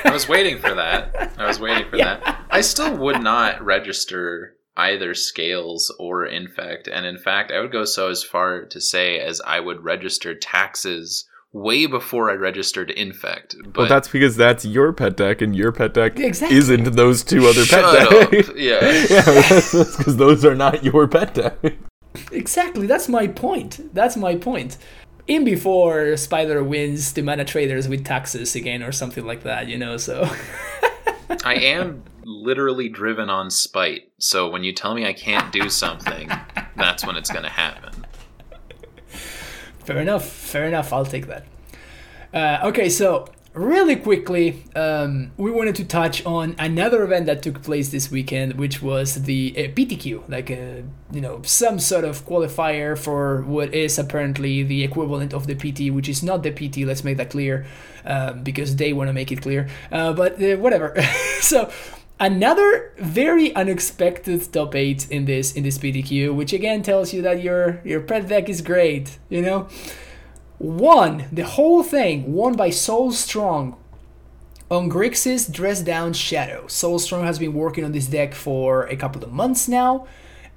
I was waiting for that. I was waiting for that. I still would not register either scales or infect and in fact i would go so as far to say as i would register taxes way before i registered infect but Well, that's because that's your pet deck, and your pet deck Exactly. isn't those two other shut pet decks. yeah yeah, that's because those are not your pet deck. Exactly, that's my point. That's my point. In before Spider wins the mana traders with taxes again or something like that, you know, so i am literally driven on spite so when you tell me i can't do something that's when it's going to happen fair enough, fair enough, I'll take that. Uh, okay, so really quickly, um, we wanted to touch on another event that took place this weekend, which was the uh, PTQ, like a you know some sort of qualifier for what is apparently the equivalent of the PT, which is not the PT. Let's make that clear, um, because they want to make it clear. Uh, but uh, whatever. so. Another very unexpected top eight in this in this PTQ, which again tells you that your your pet deck is great. You know, won the whole thing won by Soul Strong on Grixis Dress Down Shadow. Soul Strong has been working on this deck for a couple of months now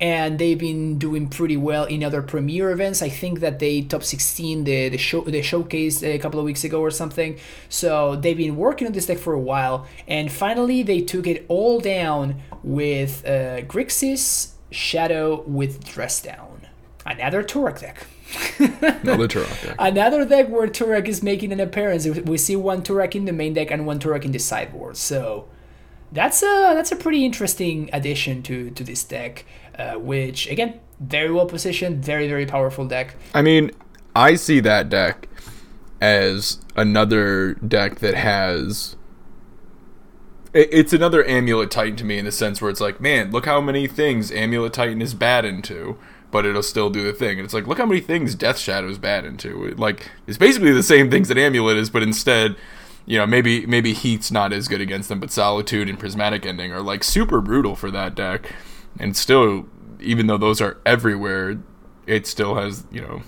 and they've been doing pretty well in other premier events. I think that they top 16 the the show the showcase a couple of weeks ago or something. So they've been working on this deck for a while, and finally they took it all down with uh, Grixis Shadow with Dress Down. Another Tourach deck. Another Tourach deck. Another deck where Tourach is making an appearance. We see one Tourach in the main deck and one Tourach in the sideboard. So that's a that's a pretty interesting addition to to this deck uh, which again, very well positioned, very very powerful deck. I mean, I see that deck as another deck that has. It's another Amulet Titan to me in the sense where it's like, man, look how many things Amulet Titan is bad into, but it'll still do the thing. And it's like, look how many things Death Shadow is bad into. Like, it's basically the same things that Amulet is, but instead, you know, maybe maybe Heat's not as good against them, but Solitude and Prismatic Ending are like super brutal for that deck and still, even though those are everywhere, it still has you know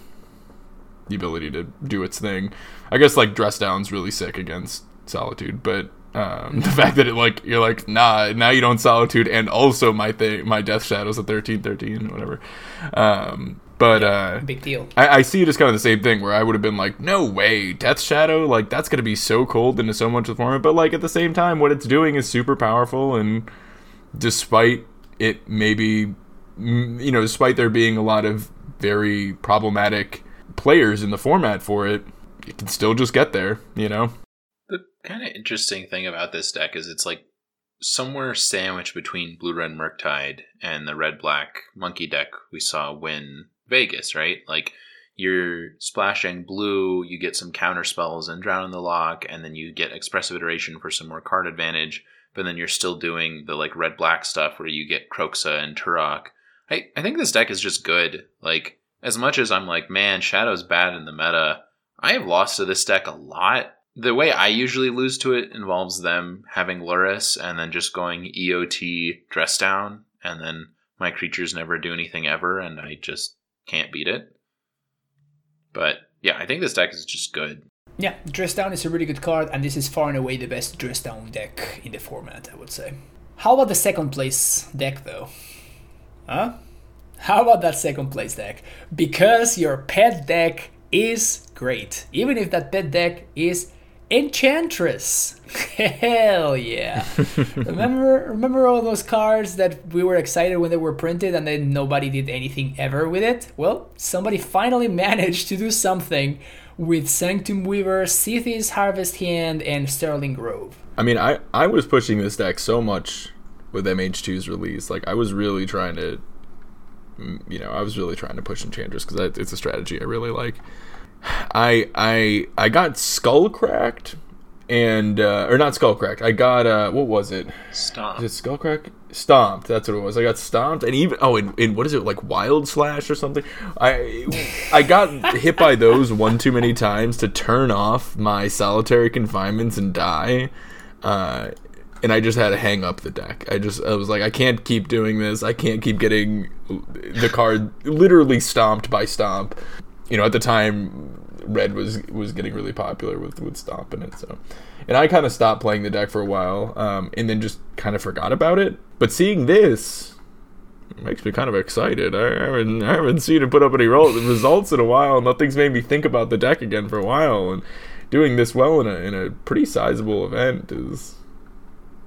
the ability to do its thing. I guess like dress down's really sick against solitude, but um, the fact that it like you're like nah now you don't solitude and also my thing my death shadows at 13 13 whatever um, but uh, big deal I, I, see it as kind of the same thing where i would have been like no way death shadow like that's gonna be so cold into so much of the format but like at the same time what it's doing is super powerful and despite it maybe mm, you know despite there being a lot of very problematic players in the format for it it can still just get there you know? The kind of interesting thing about this deck is it's like somewhere sandwiched between blue red murktide and the red black monkey deck we saw win vegas right? Like you're splashing blue you get some counter spells and drown in the Loch and then you get expressive iteration for some more card advantage but then you're still doing the like red black stuff where you get Kroxa and Tourach. I, I think this deck is just good. Like, as much as I'm like, man, Shadow's bad in the meta, I have lost to this deck a lot. The way I usually lose to it involves them having Lurrus and then just going EOT dress down, and then my creatures never do anything ever, and I just can't beat it. But yeah, I think this deck is just good. Yeah, Dress Down is a really good card, and this is far and away the best Dress Down deck in the format, I would say. How about the second place deck, though? Huh? How about that second place deck? Because your pet deck is great, even if that pet deck is Enchantress. Hell yeah! remember, remember all those cards that we were excited when they were printed, and then nobody did anything ever with it. Well, somebody finally managed to do something with Sanctum Weaver, Sythis Harvest Hand, and Sterling Grove. I mean, I, I was pushing this deck so much with MH2's release. Like, I was really trying to, you know, I was really trying to push Enchantress because it's a strategy I really like. I I I got skull cracked and uh, or not skull cracked. I got uh, what was it? Stomped. Is it skull crack? Stomped. That's what it was. I got stomped, and even oh, in, in what is it like wild slash or something? I I got hit by those one too many times to turn off my solitary confinements and die. Uh, and I just had to hang up the deck. I just I was like, I can't keep doing this. I can't keep getting the card literally stomped by stomp. You know, at the time red was was getting really popular with with stomp in it. So, and I kind of stopped playing the deck for a while, um, and then just kind of forgot about it. But seeing this makes me kind of excited. I haven't I haven't seen it put up any results in a while. Nothing's made me think about the deck again for a while, and doing this well in a in a pretty sizable event is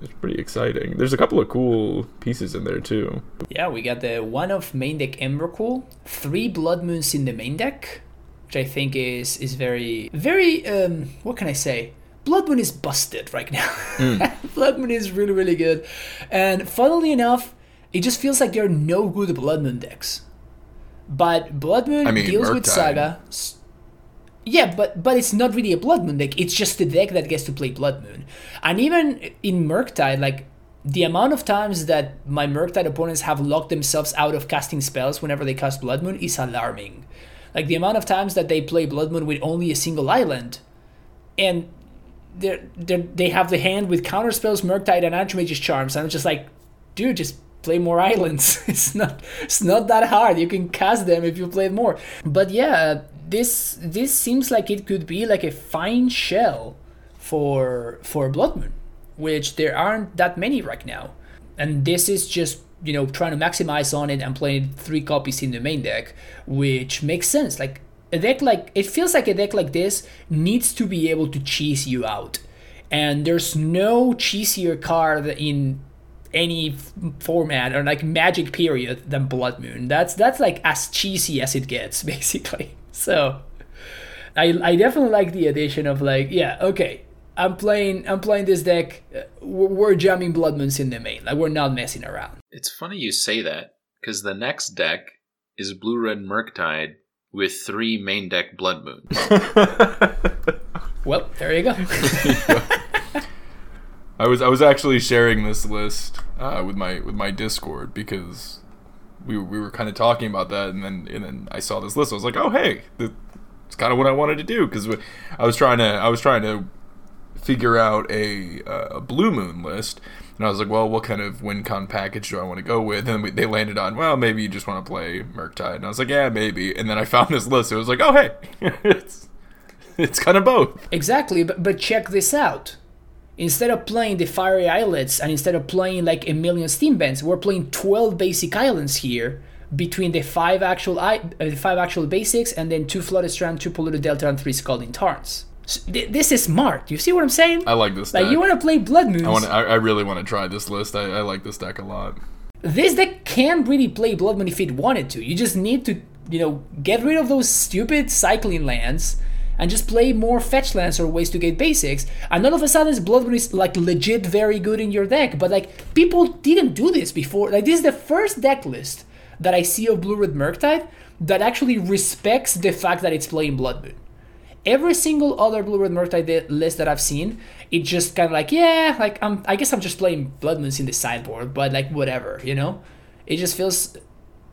it's pretty exciting. There's a couple of cool pieces in there too. Yeah, we got the one of main deck Emrakul, three Blood Moons in the main deck, which I think is is very very um what can I say? Blood Moon is busted right now. Mm. Blood Moon is really really good, and funnily enough, it just feels like there are no good Blood Moon decks. But Blood Moon I mean, deals with Saga. Yeah, but but it's not really a Blood Moon deck. It's just the deck that gets to play Blood Moon. And even in Murktide, like the amount of times that my Murktide opponents have locked themselves out of casting spells whenever they cast Blood Moon is alarming. Like the amount of times that they play Blood Moon with only a single island, and they they have the hand with counter spells, Murktide, and Archmage's charms, and I'm just like, dude, just play more islands. it's not it's not that hard. You can cast them if you play more. But yeah, this this seems like it could be like a fine shell for for Blood Moon, which there aren't that many right now. And this is just you know trying to maximize on it and playing three copies in the main deck, which makes sense. Like a deck like it feels like a deck like this needs to be able to cheese you out. And there's no cheesier card in any f- format or like magic period than Blood Moon. That's that's like as cheesy as it gets, basically. So I I definitely like the addition of like, yeah, okay. I'm playing I'm playing this deck. uh, We're we're jamming Blood Moons in the main. Like we're not messing around. It's funny you say that because the next deck is Blue Red Murktide with three main deck Blood Moons. Well, there you go. I was I was actually sharing this list uh, with my with my Discord because we we were kind of talking about that, and then and then I saw this list. I was like, oh hey, th- it's kind of what I wanted to do because I was trying to I was trying to figure out a uh, a blue moon list. And I was like, well, what kind of WinCon package do I want to go with? And we, they landed on, well, maybe you just want to play Murktide. And I was like, yeah, maybe. And then I found this list. It was like, oh, hey, it's it's kind of both. Exactly, but, but check this out. Instead of playing the Fiery Islets and instead of playing like a million Steam Vents, we're playing 12 basic islands here between the five actual I- uh, five actual basics and then two Flooded Strand, two Polluted Delta, and three Scalding Tarns. This is smart. You see what I'm saying? I like this. like deck. you want to play Blood Moons. I want. I, I really want to try this list. I, I like this deck a lot. this deck can really play Blood Moon if it wanted to. You just need to, you know, get rid of those stupid cycling lands and just play more fetch lands or ways to get basics. And all of a sudden, Blood Moon is like legit very good in your deck. But like people didn't do this before. Like this is the first deck list that I see of Blue Red Murktide that actually respects the fact that it's playing Blood Moon. Every single other Blue Red Murktide list that I've seen, it just kind of like, yeah, like I'm, I guess I'm just playing Blood Moons in the sideboard, but like whatever, you know? It just feels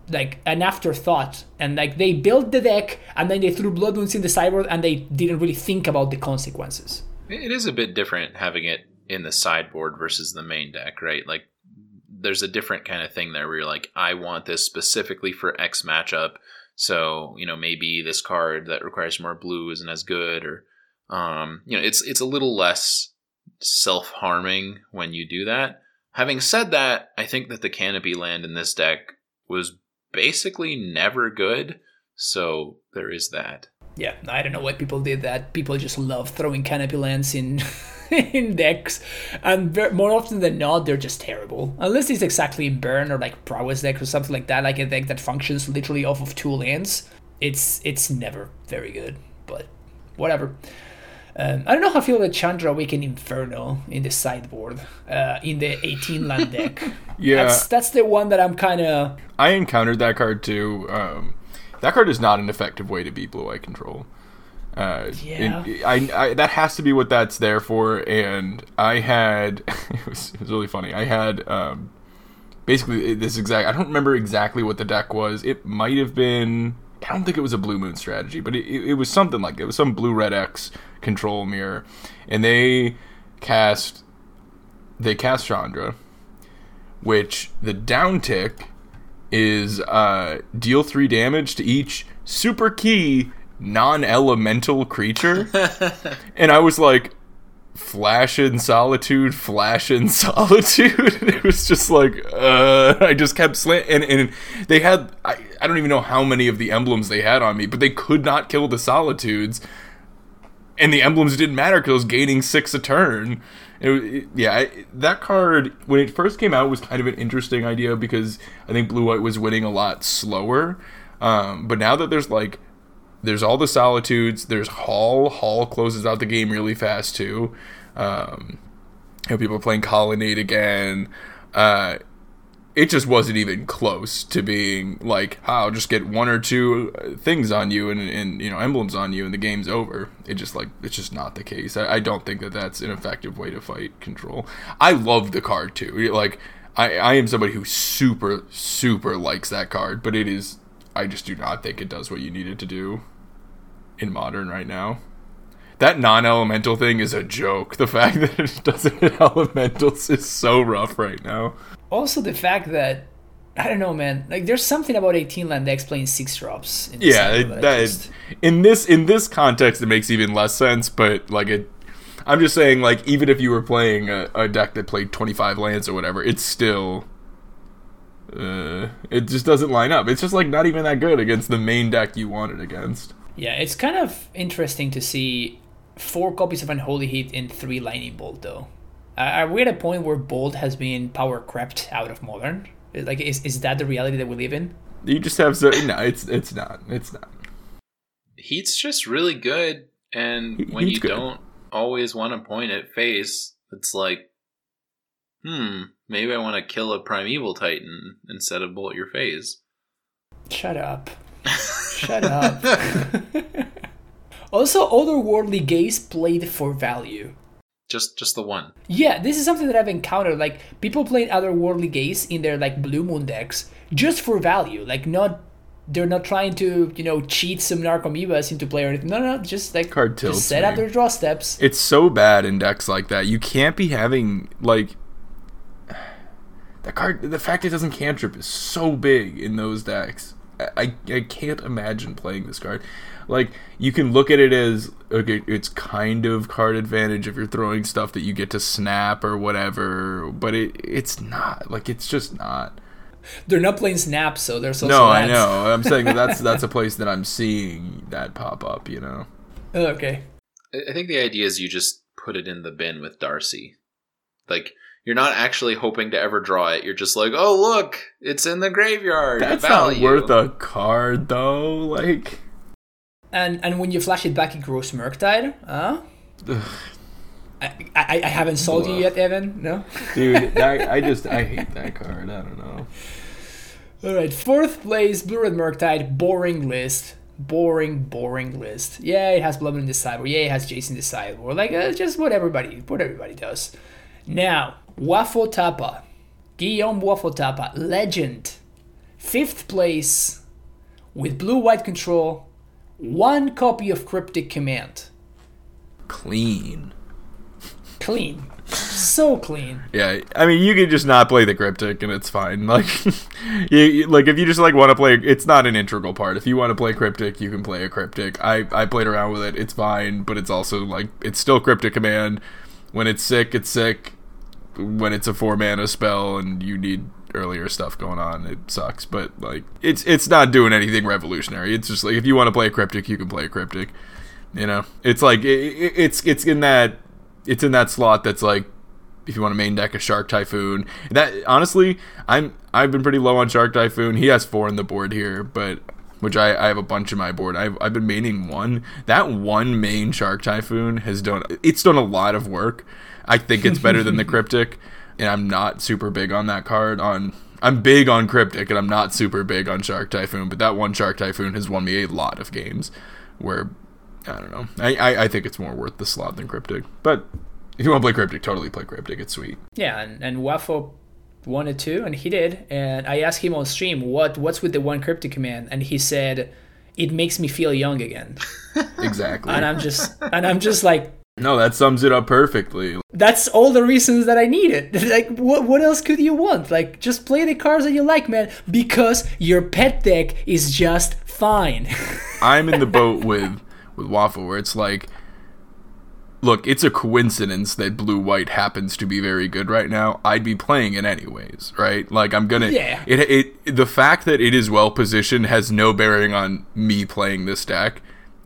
like an afterthought. And like they built the deck and then they threw Blood Moons in the sideboard and they didn't really think about the consequences. It is a bit different having it in the sideboard versus the main deck, right? Like, there's a different kind of thing there where you're like, I want this specifically for X matchup. So, you know, maybe this card that requires more blue isn't as good, or, um, you know, it's it's a little less self harming when you do that. Having said that, I think that the canopy land in this deck was basically never good. So there is that. Yeah, I don't know why people did that. People just love throwing canopy lands in in decks, and ver- more often than not, they're just terrible. Unless it's exactly burn or like prowess deck or something like that, like a deck that functions literally off of two lands. It's it's never very good, but whatever. Um, I don't know how I feel about Chandra Awakened Inferno in the sideboard, uh, in the 18 land deck. Yeah. That's that's the one that I'm kind of I encountered that card too. Um, that card is not an effective way to beat blue eye control. Uh, Yeah. I, I that has to be what that's there for. And I had it was, it was really funny. I had um, basically this exact. I don't remember exactly what the deck was. It might have been. I don't think it was a blue moon strategy, but it, it, it was something like that. It was some blue red X control mirror, and they cast they cast Chandra, which the down tick is uh, deal three damage to each super key non-elemental creature, and I was like, flash in solitude, flash in solitude. It was just like, uh, I just kept slant, and and they had I, I don't even know how many of the emblems they had on me, but they could not kill the solitudes, and the emblems didn't matter because I was gaining six a turn. It, yeah, I, that card when it first came out was kind of an interesting idea because I think blue white was winning a lot slower. Um, but now that there's like there's all the solitudes. There's Hall. Hall closes out the game really fast too. Um, you know, people are playing Colonnade again. Uh, it just wasn't even close to being like, "Ah, I'll just get one or two uh, things on you and, and you know emblems on you and the game's over. It just like it's just not the case. I, I don't think that that's an effective way to fight control. I love the card too. Like I, I am somebody who super super likes that card, but it is I just do not think it does what you need it to do in modern right now. that non-elemental thing is a joke. The fact that it doesn't hit elementals is so rough right now. Also, the fact that I don't know, man. Like, there's something about 18 land decks playing six drops. In Yeah, it, that that just- in this in this context it makes even less sense. But like it, I'm just saying like even if you were playing a, a deck that played 25 lands or whatever, it's still. Uh, it just doesn't line up. It's just like not even that good against the main deck you want it against. Yeah, it's kind of interesting to see four copies of Unholy Heat in three Lightning Bolt, though. Are are we at a point where Bolt has been power crept out of Modern? Like, is, is that the reality that we live in? You just have so no. It's it's not. It's not. Heat's just really good, and He- when you good. don't always want to point at face, it's like, hmm, maybe I want to kill a primeval titan instead of bolt your face. Shut up. Shut up. also, otherworldly gaze played for value. Just just the one. Yeah, this is something that I've encountered. Like people playing otherworldly gaze in their like blue moon decks just for value. Like not, they're not trying to you know cheat some narcomoebas into play or anything. No, no, just like Card tilts just set me. up their draw steps. It's so bad in decks like that. You can't be having like that card. The fact it doesn't cantrip is so big in those decks. I, I I can't imagine playing this card. Like you can look at it as okay, it's kind of card advantage if you're throwing stuff that you get to snap or whatever, but it it's not. Like it's just not. They're not playing snap, so there's also No, I know. I'm saying that that's that's a place that I'm seeing that pop up. You know. Okay. I I think the idea is you just put it in the bin with Darcy. Like you're not actually hoping to ever draw it. You're just like, oh look, it's in the graveyard. That's Value. not worth a card though. Like. And and when you flash it back, it grows Murktide. Huh? I, I, I haven't sold you yet, Evan. No. Dude, I, I just I hate that card. I don't know. All right, fourth place, Blue Red Murktide, boring list. Boring, boring list. Yeah, it has Blood in the sideboard. Yeah, it has Jason the sideboard. Like, uh, just what everybody, what everybody does. Now, Wafo-Tapa, Guillaume Wafo-Tapa, legend, fifth place, with blue-white control, one copy of Cryptic Command. Clean. Clean, so clean. Yeah, I mean you can just not play the cryptic and it's fine. Like, you, you- like if you just like want to play, it's not an integral part. If you want to play cryptic, you can play a cryptic. I I played around with it. It's fine, but it's also like it's still cryptic command. When it's sick, it's sick. When it's a four mana spell and you need earlier stuff going on, it sucks. But like it's it's not doing anything revolutionary. It's just like if you want to play a cryptic, you can play a cryptic. You know, it's like it, it, it's it's in that it's in that slot that's like if you want to main deck a Shark Typhoon. That honestly, I'm I've been pretty low on Shark Typhoon. He has four on the board here, but which I, I have a bunch in my board. I've I've been maining one. That one main Shark Typhoon has done it's done a lot of work. I think it's better than the Cryptic, and I'm not super big on that card. On I'm big on Cryptic, and I'm not super big on Shark Typhoon. But that one Shark Typhoon has won me a lot of games where I don't know. I, I, I think it's more worth the slot than Cryptic. But if you want to play Cryptic, totally play Cryptic. It's sweet. Yeah, and, and Wafo wanted to, and he did. And I asked him on stream, what what's with the one cryptic command? And he said, it makes me feel young again. Exactly. And I'm just and I'm just like, no, that sums it up perfectly. that's all the reasons that I need it. like what what else could you want? Like just play the cards that you like, man, because your pet deck is just fine. I'm in the boat with with Waffle where it's like look, it's a coincidence that blue white happens to be very good right now. I'd be playing it anyways, right? Like I'm gonna Yeah. it it the fact that it is well positioned has no bearing on me playing this deck.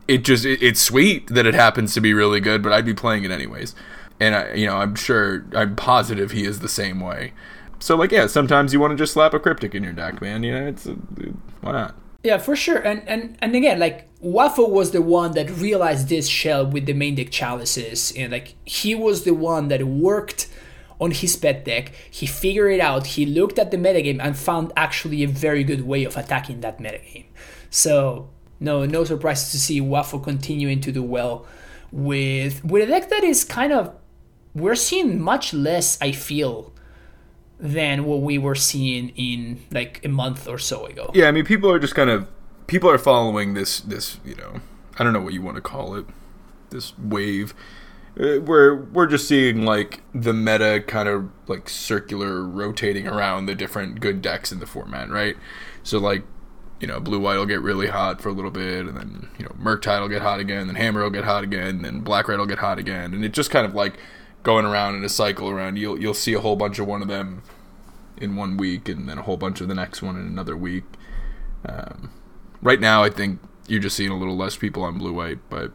It just it, it's sweet that it happens to be really good, but I'd be playing it anyways. And I you know, I'm sure I'm positive he is the same way. So like yeah, sometimes you want to just slap a cryptic in your deck, man. You know, it's uh, why not? Yeah, for sure. And and and again, like Waffle was the one that realized this shell with the main deck chalices, and like he was the one that worked on his pet deck. He figured it out. He looked at the metagame and found actually a very good way of attacking that metagame. So no, no surprises to see Waffle continuing to do well with with a deck that is kind of we're seeing much less. I feel than what we were seeing in like a month or so ago. Yeah, I mean, people are just kind of people are following this this you know I don't know what you want to call it this wave uh, where we're just seeing like the meta kind of like circular rotating around the different good decks in the format, right? So like you know, blue white will get really hot for a little bit, and then you know, Murktide will get hot again, then Hammer will get hot again, then Black Red will get hot again, and it just kind of like going around in a cycle around. You'll you'll see a whole bunch of one of them in one week, and then a whole bunch of the next one in another week. Um, right now, I think you're just seeing a little less people on blue white, but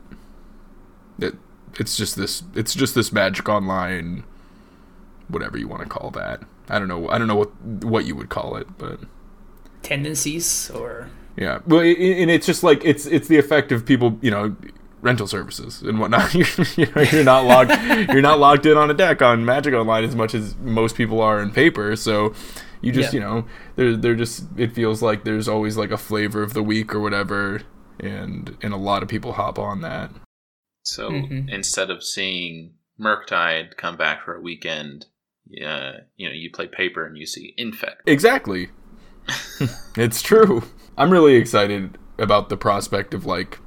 it it's just this it's just this magic online, whatever you want to call that. I don't know. I don't know what what you would call it, but tendencies or yeah. Well, and it's just like it's it's the effect of people, you know, rental services and whatnot. You're, you know, you're not logged you're not logged in on a deck on Magic Online as much as most people are in paper. So you just Yeah. you know they're they're just it feels like there's always like a flavor of the week or whatever, and and a lot of people hop on that. So Mhm. instead of seeing Murktide come back for a weekend, uh, you know, you play paper and you see Infect. Exactly. it's true. I'm really excited about the prospect of like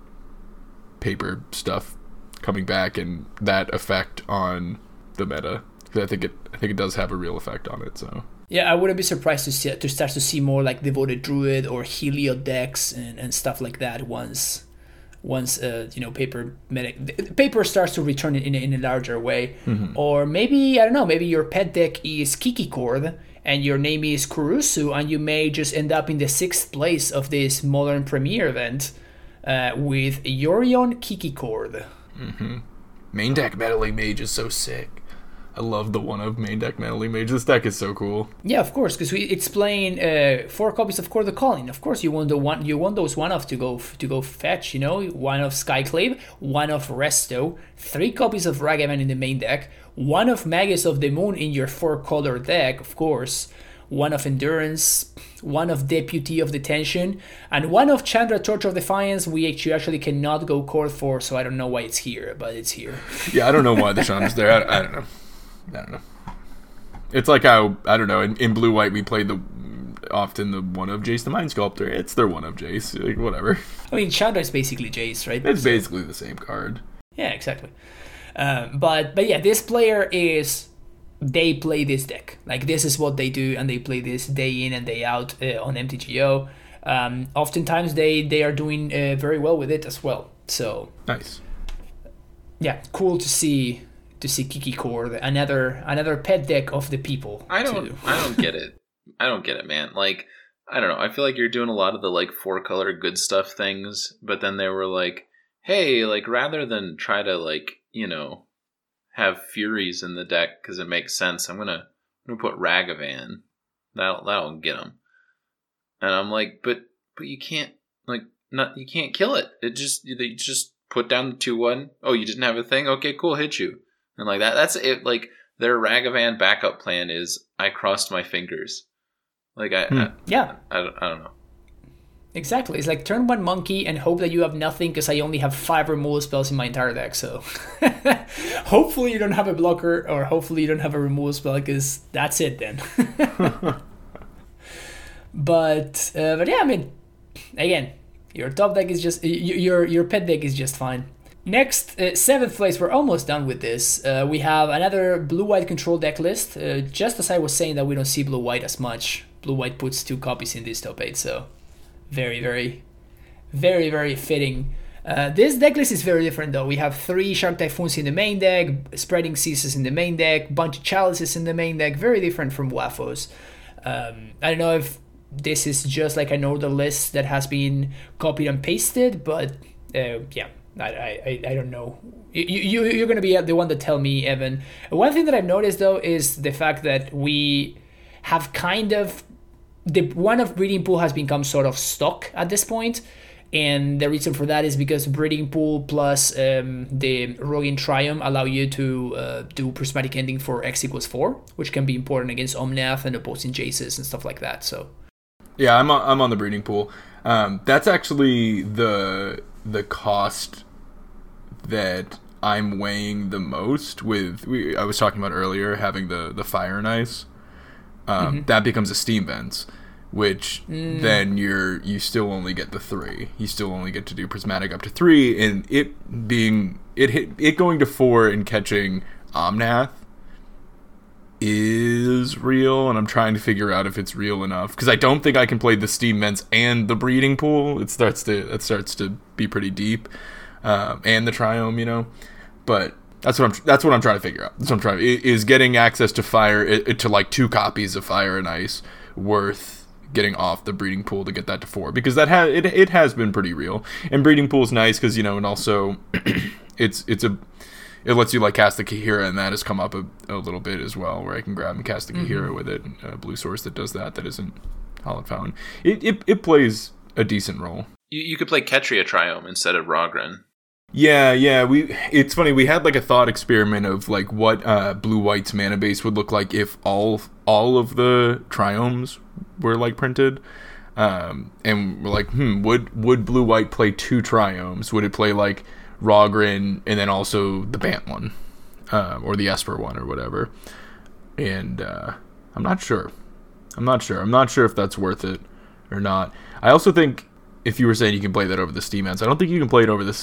paper stuff coming back and that effect on the meta. I think it I think it does have a real effect on it, so Yeah, I wouldn't be surprised to see to start to see more like devoted druid or helio decks and, and stuff like that once once uh, you know paper medic paper starts to return in, in a larger way. Or maybe I don't know, maybe your pet deck is Kiki Cord and your name is Kurusu and you may just end up in the sixth place of this modern premiere event uh, with Yorion Kiki Cord. main deck meddling mage is so sick. I love the one of main deck meddling mage. This deck is so cool. Yeah, of course, because it's playing uh, four copies of Chord of Calling. Of course, you want the one, you want those one off to go to go fetch. You know, one of Skyclave, one of Resto, three copies of Ragavan in the main deck, one of Magus of the Moon in your four color deck, of course, one of Endurance, one of Deputy of Detention, and one of Chandra Torch of Defiance. We actually actually cannot go core for, so I don't know why it's here, but it's here. Yeah, I don't know why the Chandra's there. I, I don't know. I don't know. It's like how I don't know. In, in blue white, we played the often the one of Jace the Mind Sculptor. It's their one of Jace. Like whatever. I mean, is basically Jace, right? It's basically the same card. Yeah, exactly. Um, but but yeah, this player is they play this deck. Like this is what they do, and they play this day in and day out uh, on MTGO. Um, oftentimes they they are doing uh, very well with it as well. So Nice. yeah, cool to see to see Kiki Chord, another another pet deck of the people. I don't. I don't get it. I don't get it, man. Like I don't know. I feel like you're doing a lot of the like four color good stuff things, but then they were like, "Hey, like rather than try to like, you know, have furies in the deck cuz it makes sense, I'm going to I'm going to put Ragavan. That'll that'll get them." And I'm like, "But but you can't like not you can't kill it. It just they just put down the 2-1. Oh, you didn't have a thing? Okay, cool, hit you." And like that that's it like their Ragavan backup plan is I crossed my fingers. Like I, Hmm. Yeah, I, I, don't, I don't know. exactly. It's like turn one monkey and hope that you have nothing because I only have five removal spells in my entire deck. So hopefully you don't have a blocker or hopefully you don't have a removal spell because that's it then. but uh, but yeah, I mean, again, your top deck is just y- y- your your pet deck is just fine. Next, uh, seventh place, we're almost done with this. Uh, we have another blue-white control deck list. Uh, just as I was saying that we don't see blue-white as much, blue-white puts two copies in this top eight, so very, very, very, very fitting. Uh, this deck list is very different though. We have three Shark Typhoons in the main deck, Spreading Seas in the main deck, bunch of Chalices in the main deck, very different from Waffos. Um, I don't know if this is just like an list that has been copied and pasted, but uh, yeah, I, I, I don't know. You, you, you're going to be the one to tell me, Evan. One thing that I've noticed though is the fact that we have kind of the one of breeding pool has become sort of stuck at this point. and the reason for that is because breeding pool plus um, the Raugrin Triome allow you to uh, do prismatic ending for x equals 4 which can be important against Omnath and opposing Jaces and stuff like that so Yeah, I'm on, I'm on the breeding pool. Um, that's actually the the cost that I'm weighing the most. With we, I was talking about earlier having the the fire and ice. Um, That becomes a steam vents, which then you're you still only get the three. You still only get to do prismatic up to three, and it being it hit it going to four and catching Omnath is real, and I'm trying to figure out if it's real enough because I don't think I can play the steam vents and the breeding pool. It starts to it starts to be pretty deep, um, and the triome, you know. But that's what I'm that's what I'm trying to figure out. That's what I'm trying is getting access to fire to like two copies of fire and ice worth getting off the breeding pool to get that to four because that has it, it has been pretty real and breeding pool is nice because you know and also it's it's a it lets you like cast the Kaheera, and that has come up a, a little bit as well, where I can grab and cast the Kaheera mm-hmm. with it. A blue source that does that, that isn't Hallowed Fountain. It, it, it plays a decent role. You, you could play Ketria Triome instead of Raugrin. Yeah, yeah. We it's funny. We had like a thought experiment of like what uh, blue white's mana base would look like if all all of the triomes were like printed. Um, and we're like, hmm, would would blue white play two triomes? Would it play like Raugrin, and then also the Bant one, uh, or the Esper one, or whatever. And uh, I'm not sure. I'm not sure. I'm not sure if that's worth it or not. I also think if you were saying you can play that over the Steam I don't think you can play it over the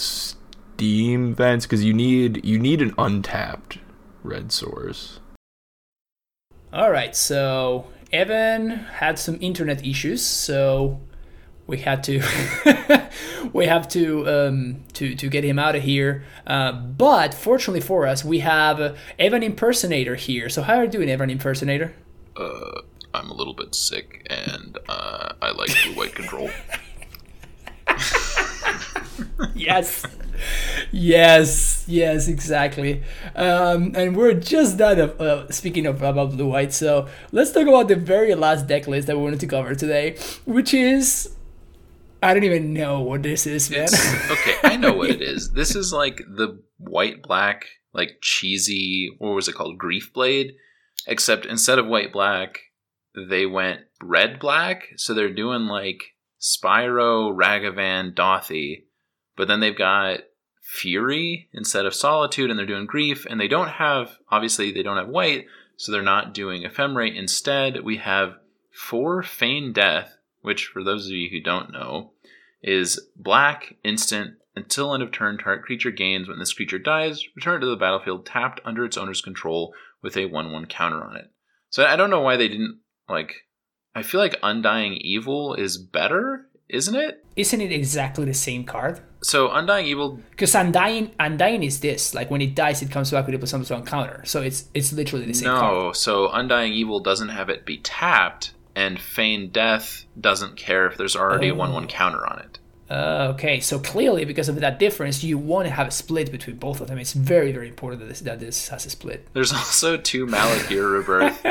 Steam vents because you need you need an untapped red source. All right, so Evan had some internet issues, so we had to we have to um, to to get him out of here. Uh, but fortunately for us, we have uh, Evan Impersonator here. So how are you doing, Evan Impersonator? Uh, I'm a little bit sick, and uh, I like blue white control. yes. Yes, yes, exactly. Um, and we're just done of uh, speaking of about blue white. So let's talk about the very last deck list that we wanted to cover today, which is I don't even know what this is, man. It's, okay, I know what it is. This is like the white black, like cheesy. What was it called? Grief Blade. Except instead of white black, they went red black. So they're doing like Spyro, Ragavan, Dauthi, but then they've got Fury instead of Solitude, and they're doing Grief, and they don't have obviously they don't have white, so they're not doing Ephemerate. Instead, we have four Feign Death, which for those of you who don't know is black instant until end of turn target creature gains when this creature dies return it to the battlefield tapped under its owner's control with a 1-1 counter on it so i don't know why they didn't like i feel like undying evil is better isn't it isn't it exactly the same card so undying evil because undying undying is this like when it dies it comes back with a plus one plus counter so it's it's literally the same no card. so undying evil doesn't have it be tapped and feign death doesn't care if there's already oh. a 1 1 counter on it. Uh, okay, so clearly because of that difference, you want to have a split between both of them. It's very, very important that this, that this has a split. There's also two Malakir Rebirth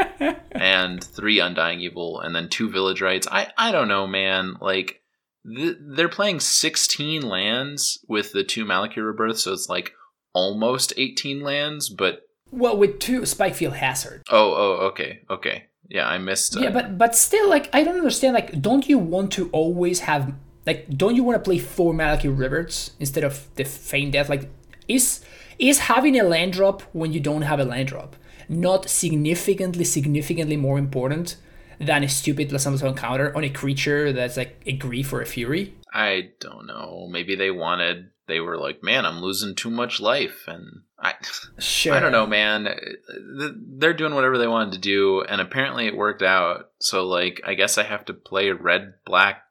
and three Undying Evil, and then two Village Rites. I, I don't know, man. Like, th- they're playing 16 lands with the two Malakir Rebirth, so it's like almost 18 lands, but. Well, with two Spikefield Hazard. Oh, oh, okay, okay yeah, I missed. Uh, yeah, but but still, like I don't understand. Like, don't you want to always have like? Don't you want to play four Malakir Rebirths instead of the Feign Death? Like, is is having a land drop when you don't have a land drop not significantly significantly more important than a stupid Lasam's encounter on a creature that's like a grief or a fury? I don't know. Maybe they wanted they were like, "Man, I'm losing too much life," and I, sure. I don't know, man. They're doing whatever they wanted to do, and apparently it worked out. So, like, I guess I have to play red black.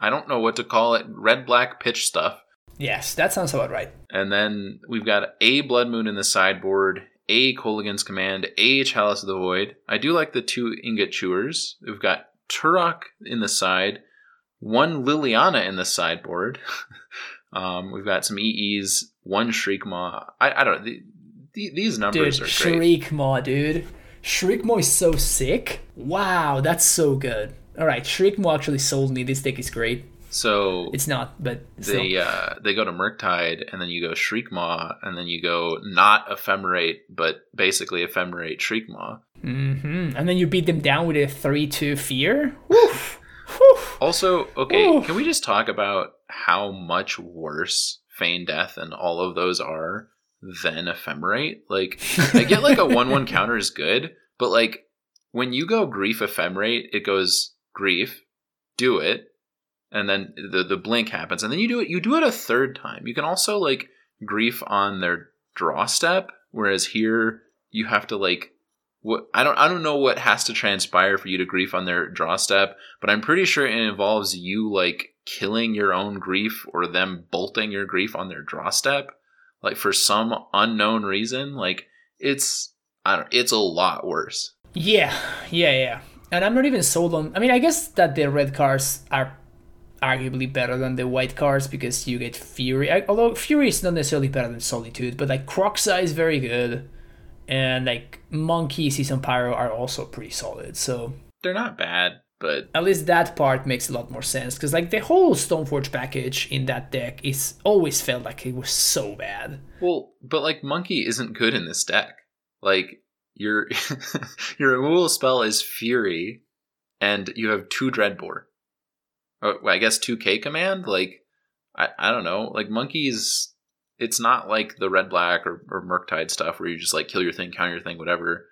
I don't know what to call it. Red black pitch stuff. Yes, that sounds about right. And then we've got a Blood Moon in the sideboard, a Kolaghan's Command, a Chalice of the Void. I do like the two Ingot Chewers. We've got Tourach in the side, one Liliana in the sideboard. Um, we've got some EEs, one Shriekmaw. I, I don't know. The, the, these numbers dude, are great. Shriekmaw, dude. Shriekmaw is so sick. Wow, that's so good. All right, Shriekmaw actually sold me. This deck is great. So it's not, but they uh, they go to Murktide, and then you go Shriekmaw, and then you go not Ephemerate, but basically Ephemerate Shriekmaw. Mm-hmm. And then you beat them down with a three-two Fear. also, okay, can we just talk about how much worse Feign Death and all of those are than Ephemerate? Like, I get like a 1 1 counter is good, but like when you go Grief Ephemerate, it goes Grief, do it, and then the, the blink happens, and then you do it, you do it a third time. You can also like grief on their draw step, whereas here you have to like what I don't I don't know what has to transpire for you to grief on their draw step, but I'm pretty sure it involves you like killing your own grief or them bolting your grief on their draw step, like for some unknown reason. Like it's I don't it's a lot worse. Yeah, yeah, yeah. And I'm not even sold on. I mean, I guess that the red cards are arguably better than the white cards because you get Fury. Although Fury is not necessarily better than Solitude, but like Kroxa is very good, and like Monkey, Season Pyro are also pretty solid. So they're not bad, but at least that part makes a lot more sense because like the whole Stoneforge package in that deck is always felt like it was so bad. Well, but like Monkey isn't good in this deck. Like your your removal spell is Fury, and you have two Dreadbore. Oh, I guess two K command. Like I I don't know. Like monkeys, it's not like the red black or, or Murktide stuff where you just like kill your thing, counter your thing, whatever.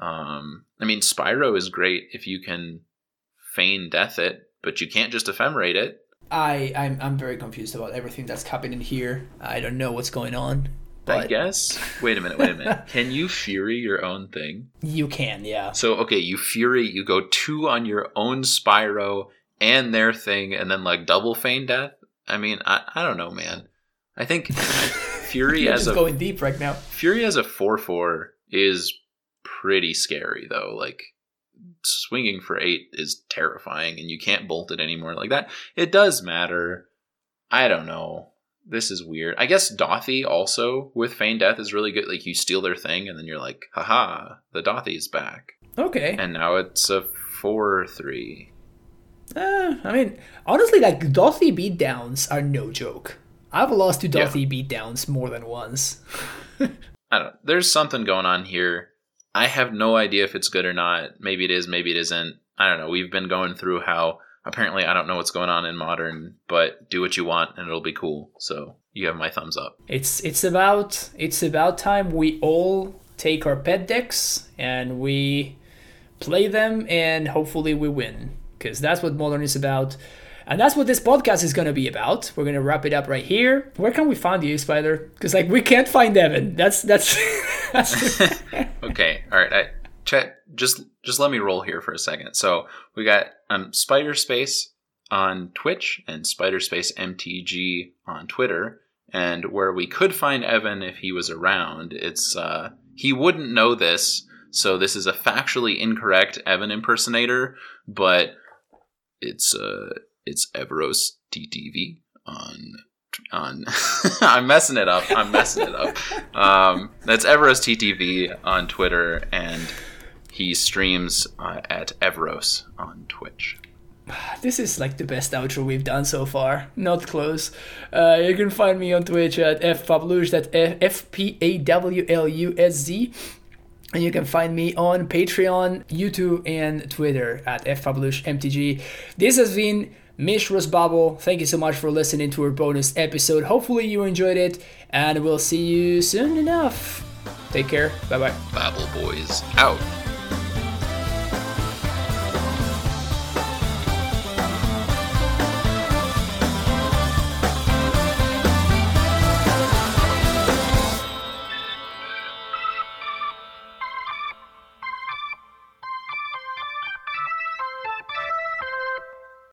Um, I mean Spyro is great if you can feign death it, but you can't just ephemerate it. I I'm I'm very confused about everything that's happening here. I don't know what's going on. But I guess. Wait a minute. Wait a minute. Can you fury your own thing? You can, yeah. So okay, you fury. You go two on your own Spyro and their thing, and then like double feign death. I mean, I, I don't know, man. I think Fury as a going deep right now. Fury as a four four is pretty scary though. Like swinging for eight is terrifying, and you can't bolt it anymore like that. It does matter. I don't know. This is weird. I guess Dauthi also with Feign Death is really good. Like you steal their thing, and then you're like, haha, the Dauthi's back. Okay. And now it's a four three. Uh, I mean, honestly, like Dauthi beatdowns are no joke. I've lost to Dauthi beatdowns more than once. I don't. Know. There's something going on here. I have no idea if it's good or not. Maybe it is. Maybe it isn't. I don't know. We've been going through how apparently I don't know what's going on in modern, but do what you want and it'll be cool. So you have my thumbs up. It's it's about it's about time we all take our pet decks and we play them and hopefully we win because that's what modern is about. And that's what this podcast is going to be about. We're going to wrap it up right here. Where can we find you, Spider? Because like we can't find Evan. That's that's. that's okay. All right. I check. Just just let me roll here for a second. So we got um Spider Space on Twitch and Spider Space MTG on Twitter. And where we could find Evan if he was around, it's uh he wouldn't know this. So this is a factually incorrect Evan impersonator, but it's uh it's Evaros TTV on on I'm messing it up. I'm messing it up. Um, that's Evaros TTV on Twitter, and he streams uh, at Evaros on Twitch. this is like the best outro we've done so far. Not close. Uh, you can find me on Twitch at fpawlusz. That's F P A W L U S Z. And you can find me on Patreon, YouTube, and Twitter at fpawlusmtg. This has been Mishra's Babble. Thank you so much for listening to our bonus episode. Hopefully you enjoyed it, and we'll see you soon enough. Take care. Bye bye. Babble Boys out.